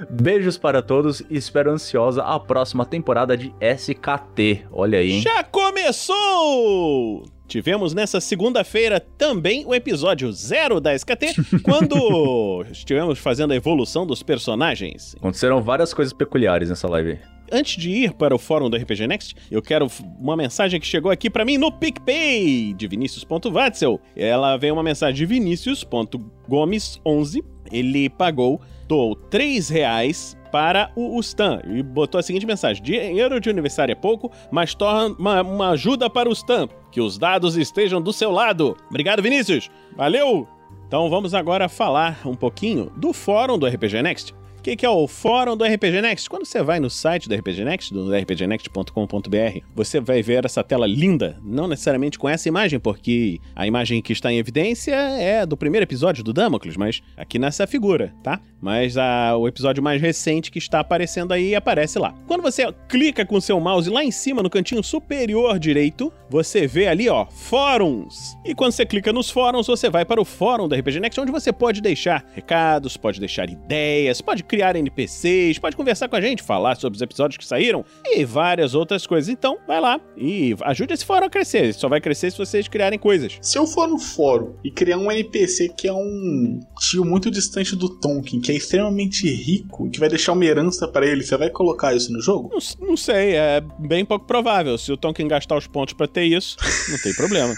[SPEAKER 9] Beijos para todos e espero ansiosa a próxima temporada de SKT. Olha aí, hein?
[SPEAKER 1] Já começou! Tivemos nessa segunda-feira também o episódio zero da SKT, quando estivemos fazendo a evolução dos personagens.
[SPEAKER 9] Aconteceram várias coisas peculiares nessa live.
[SPEAKER 1] Antes de ir para o fórum do RPG Next, eu quero uma mensagem que chegou aqui para mim no PicPay, de Vinicius.Vatzel. Ela veio uma mensagem de Vinicius.gomes11. Ele pagou, doou 3 reais para o Stan e botou a seguinte mensagem: Dinheiro de aniversário é pouco, mas torna uma, uma ajuda para o Stan. Que os dados estejam do seu lado. Obrigado, Vinícius. Valeu! Então vamos agora falar um pouquinho do fórum do RPG Next. O que, que é o fórum do RPG Next? Quando você vai no site do RPG Next, do rpgnext.com.br, você vai ver essa tela linda, não necessariamente com essa imagem, porque a imagem que está em evidência é do primeiro episódio do Damocles, mas aqui nessa figura, tá? Mas a- o episódio mais recente que está aparecendo aí aparece lá. Quando você clica com o seu mouse lá em cima, no cantinho superior direito, você vê ali, ó, fóruns. E quando você clica nos fóruns, você vai para o fórum da RPG Next, onde você pode deixar recados, pode deixar ideias, pode criar NPCs, pode conversar com a gente, falar sobre os episódios que saíram e várias outras coisas. Então, vai lá e ajude esse fórum a crescer. Ele só vai crescer se vocês criarem coisas.
[SPEAKER 5] Se eu for no fórum e criar um NPC que é um tio muito distante do Tonkin, que é extremamente rico e que vai deixar uma herança pra ele, você vai colocar isso no jogo?
[SPEAKER 1] Não, não sei, é bem pouco provável. Se o Tonkin gastar os pontos pra ter isso, não tem problema.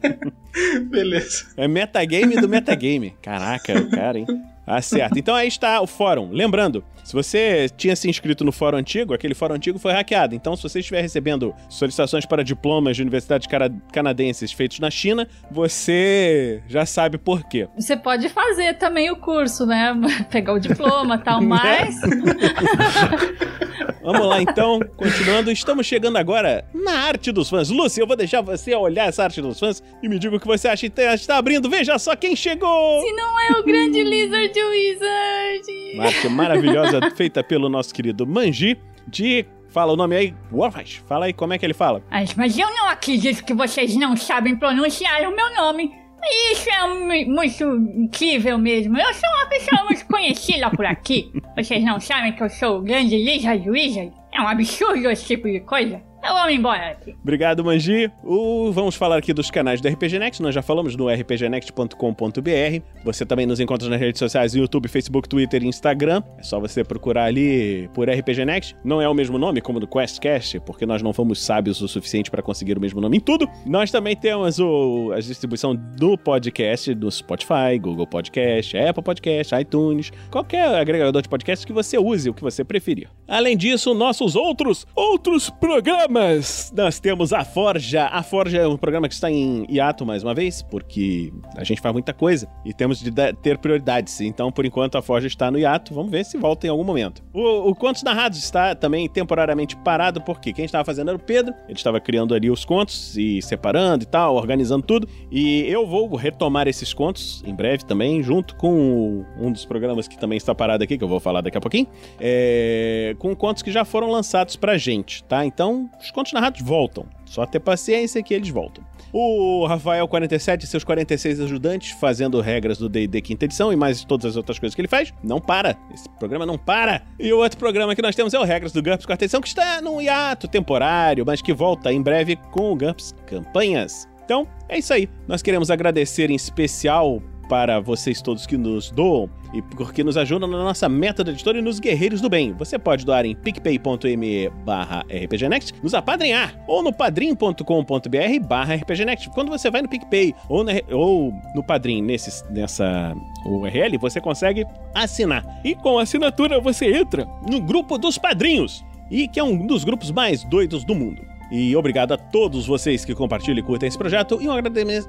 [SPEAKER 5] Beleza.
[SPEAKER 1] É metagame do metagame. Caraca, o cara, hein? Ah, certo. Então aí está o fórum. Lembrando, se você tinha se inscrito no fórum antigo, aquele fórum antigo foi hackeado. Então, se você estiver recebendo solicitações para diplomas de universidades canadenses feitos na China, você já sabe por quê.
[SPEAKER 7] Você pode fazer também o curso, né? Pegar o diploma e tal, mas.
[SPEAKER 1] Vamos lá então, continuando. Estamos chegando agora na arte dos fãs. Lúcia, eu vou deixar você olhar essa arte dos fãs e me diga o que você acha. Então, Está abrindo, veja só quem chegou!
[SPEAKER 7] Se não é o grande Lizard Wizard!
[SPEAKER 1] Uma arte maravilhosa feita pelo nosso querido Manji de. Fala o nome aí, Warfash. Fala aí como é que ele fala.
[SPEAKER 10] Ai, mas eu não acredito que vocês não sabem pronunciar o meu nome. Isso é mu- muito incrível mesmo. Eu sou uma pessoa muito conhecida por aqui. Vocês não sabem que eu sou o grande Lizard Wizard? É um absurdo esse tipo de coisa. Eu vou me embora aqui.
[SPEAKER 1] Obrigado, Manji. O- vamos falar aqui dos canais do RPG Next. Nós já falamos no rpgnext.com.br. Você também nos encontra nas redes sociais: YouTube, Facebook, Twitter e Instagram. É só você procurar ali por RPG Next. Não é o mesmo nome como do QuestCast, porque nós não fomos sábios o suficiente para conseguir o mesmo nome em tudo. Nós também temos o, a distribuição do podcast do Spotify, Google Podcast, Apple Podcast, iTunes, qualquer agregador de podcast que você use, o que você preferir. Além disso, nossos outros outros programas. Nós temos a Forja. A Forja é um programa que está em hiato mais uma vez, porque a gente faz muita coisa e temos de ter prioridades. Então, por enquanto, a Forja está no hiato. Vamos ver se volta em algum momento. O, o Contos Narrados está também temporariamente parado, porque quem estava fazendo era o Pedro. Ele estava criando ali os contos e separando e tal, organizando tudo. E eu vou retomar esses contos em breve também, junto com um dos programas que também está parado aqui, que eu vou falar daqui a pouquinho, é, com contos que já foram lançados pra gente, tá? Então, os contos narrados voltam. Só ter paciência que eles voltam. O Rafael 47 e seus 46 ajudantes fazendo regras do D&D quinta edição e mais todas as outras coisas que ele faz, não para. Esse programa não para. E o outro programa que nós temos é o Regras do GURPS quarta edição, que está num hiato temporário, mas que volta em breve com o GURPS Campanhas. Então, é isso aí. Nós queremos agradecer em especial para vocês todos que nos doam e porque nos ajudam na nossa meta da editora e nos Guerreiros do Bem. Você pode doar em picpay.me barra rpgnext, nos apadrinhar, ou no padrim.com.br barra rpgnext. Quando você vai no PicPay ou, na- ou no Padrim nesse, nessa URL, você consegue assinar. E com a assinatura você entra no grupo dos padrinhos, e que é um dos grupos mais doidos do mundo. E obrigado a todos vocês que compartilham e curtem esse projeto. E um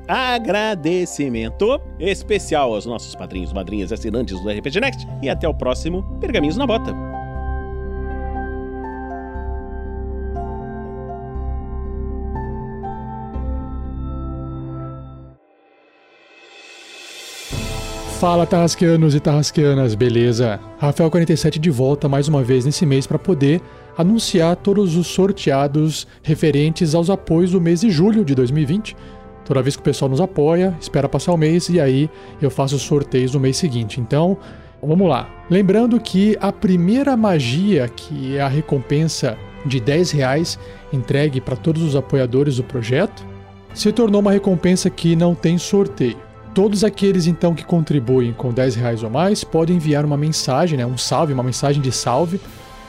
[SPEAKER 1] agradecimento especial aos nossos padrinhos, madrinhas assinantes do RPG Next. E até o próximo Pergaminhos na Bota.
[SPEAKER 4] Fala Tarrasqueanos e Tarrasqueanas, beleza? Rafael47 de volta mais uma vez nesse mês para poder anunciar todos os sorteados referentes aos apoios do mês de julho de 2020. Toda vez que o pessoal nos apoia, espera passar o mês e aí eu faço os sorteios no mês seguinte. Então, vamos lá. Lembrando que a primeira magia, que é a recompensa de 10 reais entregue para todos os apoiadores do projeto, se tornou uma recompensa que não tem sorteio. Todos aqueles então que contribuem com 10 reais ou mais podem enviar uma mensagem, né, um salve, uma mensagem de salve.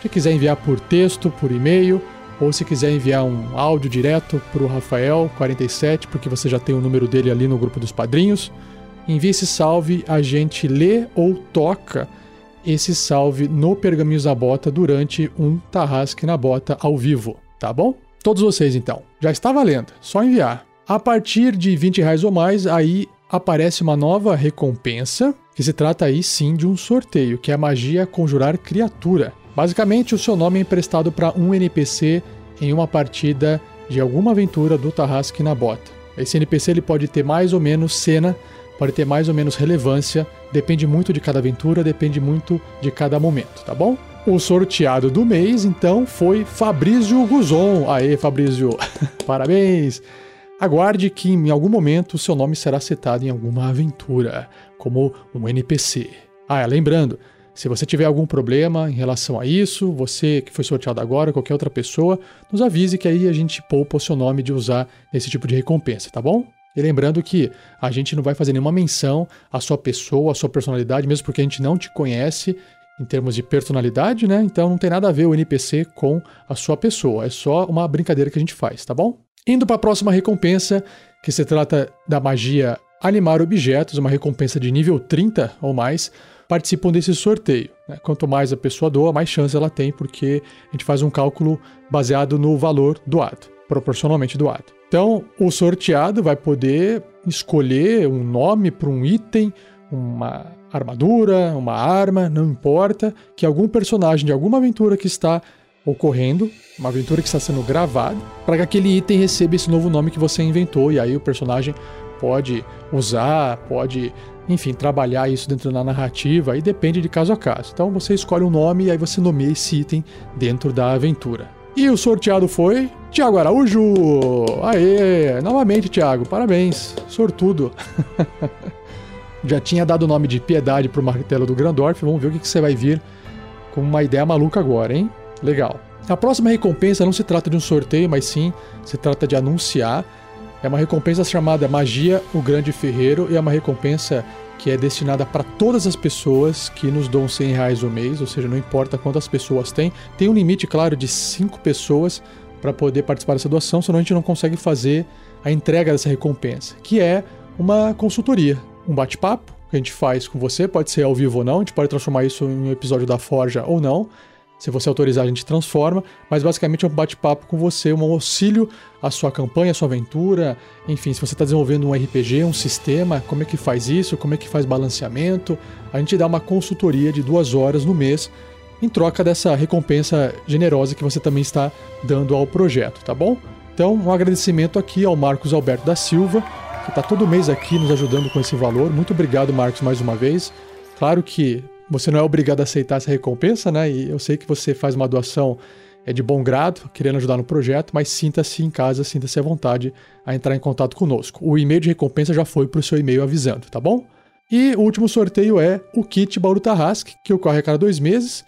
[SPEAKER 4] Se quiser enviar por texto, por e-mail, ou se quiser enviar um áudio direto para o Rafael47, porque você já tem o número dele ali no grupo dos padrinhos, envie esse salve, a gente lê ou toca esse salve no Pergaminhos da Bota durante um Tarrasque na Bota ao vivo, tá bom? Todos vocês então, já está valendo, só enviar. A partir de 20 reais ou mais, aí aparece uma nova recompensa, que se trata aí sim de um sorteio, que é a magia conjurar criatura. Basicamente, o seu nome é emprestado para um NPC em uma partida de alguma aventura do Tarrasque na Bota. Esse NPC ele pode ter mais ou menos cena, pode ter mais ou menos relevância, depende muito de cada aventura, depende muito de cada momento, tá bom? O sorteado do mês, então, foi Fabrício Guzon. Aê, Fabrício! Parabéns! Aguarde que em algum momento seu nome será citado em alguma aventura, como um NPC. Ah, lembrando, se você tiver algum problema em relação a isso, você que foi sorteado agora, qualquer outra pessoa, nos avise que aí a gente poupa o seu nome de usar esse tipo de recompensa, tá bom? E lembrando que a gente não vai fazer nenhuma menção à sua pessoa, à sua personalidade, mesmo porque a gente não te conhece em termos de personalidade, né? Então não tem nada a ver o NPC com a sua pessoa, é só uma brincadeira que a gente faz, tá bom? Indo para a próxima recompensa, que se trata da magia Animar Objetos, uma recompensa de nível 30 ou mais, participam desse sorteio. Né? Quanto mais a pessoa doa, mais chance ela tem, porque a gente faz um cálculo baseado no valor doado, proporcionalmente doado. Então, o sorteado vai poder escolher um nome para um item, uma armadura, uma arma, não importa, que algum personagem de alguma aventura que está ocorrendo, uma aventura que está sendo gravada, para que aquele item receba esse novo nome que você inventou e aí o personagem pode usar, pode, enfim, trabalhar isso dentro da narrativa e depende de caso a caso. Então você escolhe um nome e aí você nomeia esse item dentro da aventura. E o sorteado foi Tiago Araújo! Aê! Novamente, Tiago, parabéns! Sortudo! Já tinha dado o nome de Piedade pro martelo do Grandorf, vamos ver o que, que você vai vir com uma ideia maluca agora, hein? Legal. A próxima recompensa não se trata de um sorteio, mas sim se trata de anunciar. É uma recompensa chamada Magia, o Grande Ferreiro, e é uma recompensa que é destinada para todas as pessoas que nos dão 100 reais o mês, ou seja, não importa quantas pessoas tem. Tem um limite, claro, de 5 pessoas para poder participar dessa doação, senão a gente não consegue fazer a entrega dessa recompensa, que é uma consultoria, um bate-papo que a gente faz com você, pode ser ao vivo ou não, a gente pode transformar isso em um episódio da Forja ou não. Se você autorizar, a gente transforma, mas basicamente é um bate-papo com você, um auxílio à sua campanha, à sua aventura. Enfim, se você está desenvolvendo um RPG, um sistema, como é que faz isso, como é que faz balanceamento. A gente dá uma consultoria de duas horas no mês em troca dessa recompensa generosa que você também está dando ao projeto, tá bom? Então, um agradecimento aqui ao Marcos Alberto da Silva, que está todo mês aqui nos ajudando com esse valor. Muito obrigado, Marcos, mais uma vez. Claro que você não é obrigado a aceitar essa recompensa, né? E eu sei que você faz uma doação é de bom grado, querendo ajudar no projeto, mas sinta-se em casa, sinta-se à vontade a entrar em contato conosco. O e-mail de recompensa já foi para o seu e-mail avisando, tá bom? E o último sorteio é o kit Bauru Tarrasque, que ocorre a cada dois meses.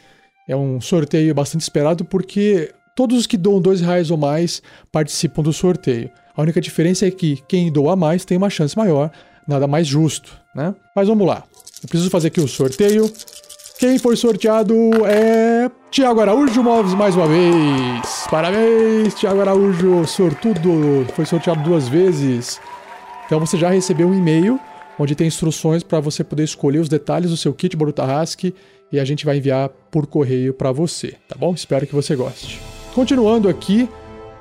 [SPEAKER 4] É um sorteio bastante esperado porque todos os que doam dois reais ou mais participam do sorteio. A única diferença é que quem doa mais tem uma chance maior, nada mais justo, né? Mas vamos lá. Eu preciso fazer aqui o sorteio. Quem foi sorteado é Tiago Araújo Móveis mais uma vez. Parabéns, Tiago Araújo, sortudo. Foi sorteado duas vezes. Então você já recebeu um e-mail onde tem instruções para você poder escolher os detalhes do seu kit Borutarrasque e a gente vai enviar por correio para você, tá bom? Espero que você goste. Continuando aqui,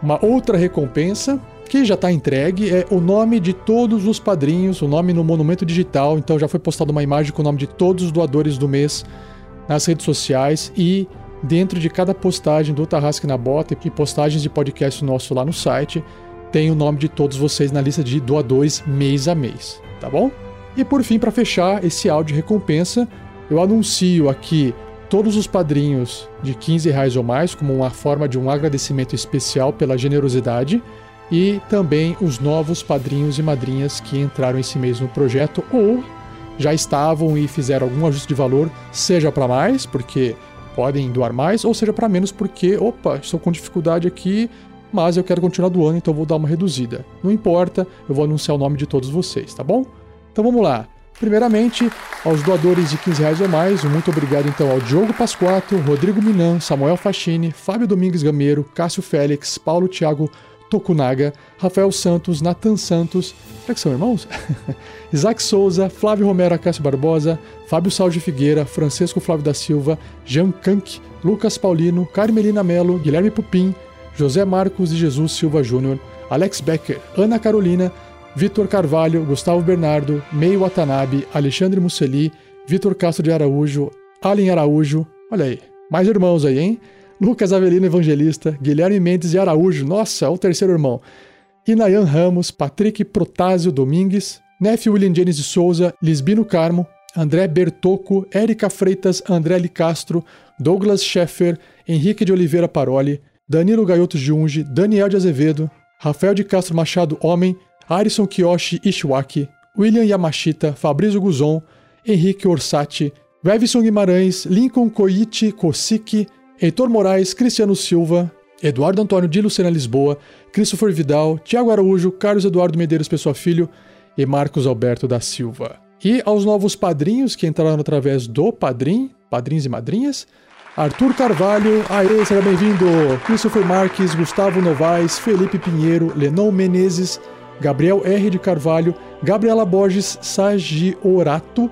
[SPEAKER 4] Uma outra recompensa que já está entregue é o nome de todos os padrinhos, o nome no monumento digital. Então já foi postada uma imagem com o nome de todos os doadores do mês nas redes sociais e dentro de cada postagem do Tarrasque na Bota e postagens de podcast nosso lá no site, tem o nome de todos vocês na lista de doadores mês a mês, tá bom? E por fim, para fechar esse áudio recompensa, eu anuncio aqui todos os padrinhos de 15 reais ou mais como uma forma de um agradecimento especial pela generosidade e também os novos padrinhos e madrinhas que entraram esse mês no projeto ou já estavam e fizeram algum ajuste de valor, seja para mais, porque podem doar mais, ou seja para menos, porque, opa, estou com dificuldade aqui, mas eu quero continuar doando, então vou dar uma reduzida. Não importa, eu vou anunciar o nome de todos vocês, tá bom? Então vamos lá. Primeiramente, aos doadores de 15 reais ou mais, um muito obrigado então ao Diogo Pasquato, Rodrigo Minan, Samuel Fachini, Fábio Domingues Gameiro, Cássio Félix, Paulo Thiago Tokunaga, Rafael Santos, Nathan Santos, será que são irmãos? Isaac Souza, Flávio Romero Acácio Barbosa, Fábio Salge Figueira, Francisco Flávio da Silva, Jean Kank, Lucas Paulino, Carmelina Melo, Guilherme Pupim, José Marcos de Jesus Silva Júnior, Alex Becker, Ana Carolina, Vitor Carvalho, Gustavo Bernardo, Meio Watanabe, Alexandre Musseli, Vitor Castro de Araújo, Allen Araújo, olha aí, mais irmãos aí, hein? Lucas Avelino Evangelista, Guilherme Mendes de Araújo, nossa, o terceiro irmão. Inayan Ramos, Patrick Protásio Domingues, Nef William James de Souza, Lisbino Carmo, André Bertoco, Érica Freitas, André Licastro, Douglas Scheffer, Henrique de Oliveira Paroli, Danilo Gaioto Junge, Daniel de Azevedo, Rafael de Castro Machado Homem, Arison Kiyoshi Ishiwaki, William Yamashita, Fabrício Guzon, Henrique Orsatti, Wevson Guimarães, Lincoln Koichi Kosiki, Heitor Moraes, Cristiano Silva, Eduardo Antônio de Lucena Lisboa, Christopher Vidal, Tiago Araújo, Carlos Eduardo Medeiros Pessoa Filho e Marcos Alberto da Silva. E aos novos padrinhos que entraram através do Padrim, padrinhos e madrinhas, Arthur Carvalho, aê, seja bem-vindo! Christopher Marques, Gustavo Novaes, Felipe Pinheiro, Lenon Menezes, Gabriel R. de Carvalho, Gabriela Borges, Sagi Orato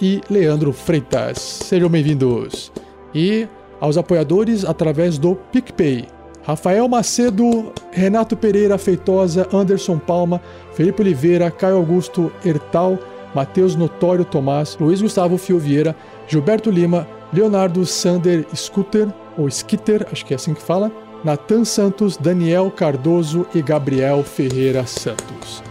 [SPEAKER 4] e Leandro Freitas. Sejam bem-vindos! E aos apoiadores através do PicPay. Rafael Macedo, Renato Pereira Feitosa, Anderson Palma, Felipe Oliveira, Caio Augusto Hertal, Matheus Notório Tomás, Luiz Gustavo Fio Vieira, Gilberto Lima, Leonardo Sander Scooter, ou Skitter, acho que é assim que fala, Natan Santos, Daniel Cardoso e Gabriel Ferreira Santos.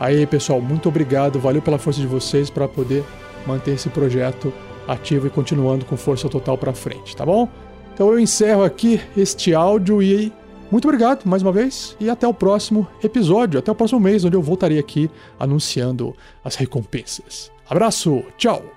[SPEAKER 4] Aí, pessoal, muito obrigado, valeu pela força de vocês para poder manter esse projeto ativo e continuando com força total para frente, tá bom? Então eu encerro aqui este áudio e muito obrigado mais uma vez e até o próximo episódio, até o próximo mês, onde eu voltarei aqui anunciando as recompensas. Abraço, tchau!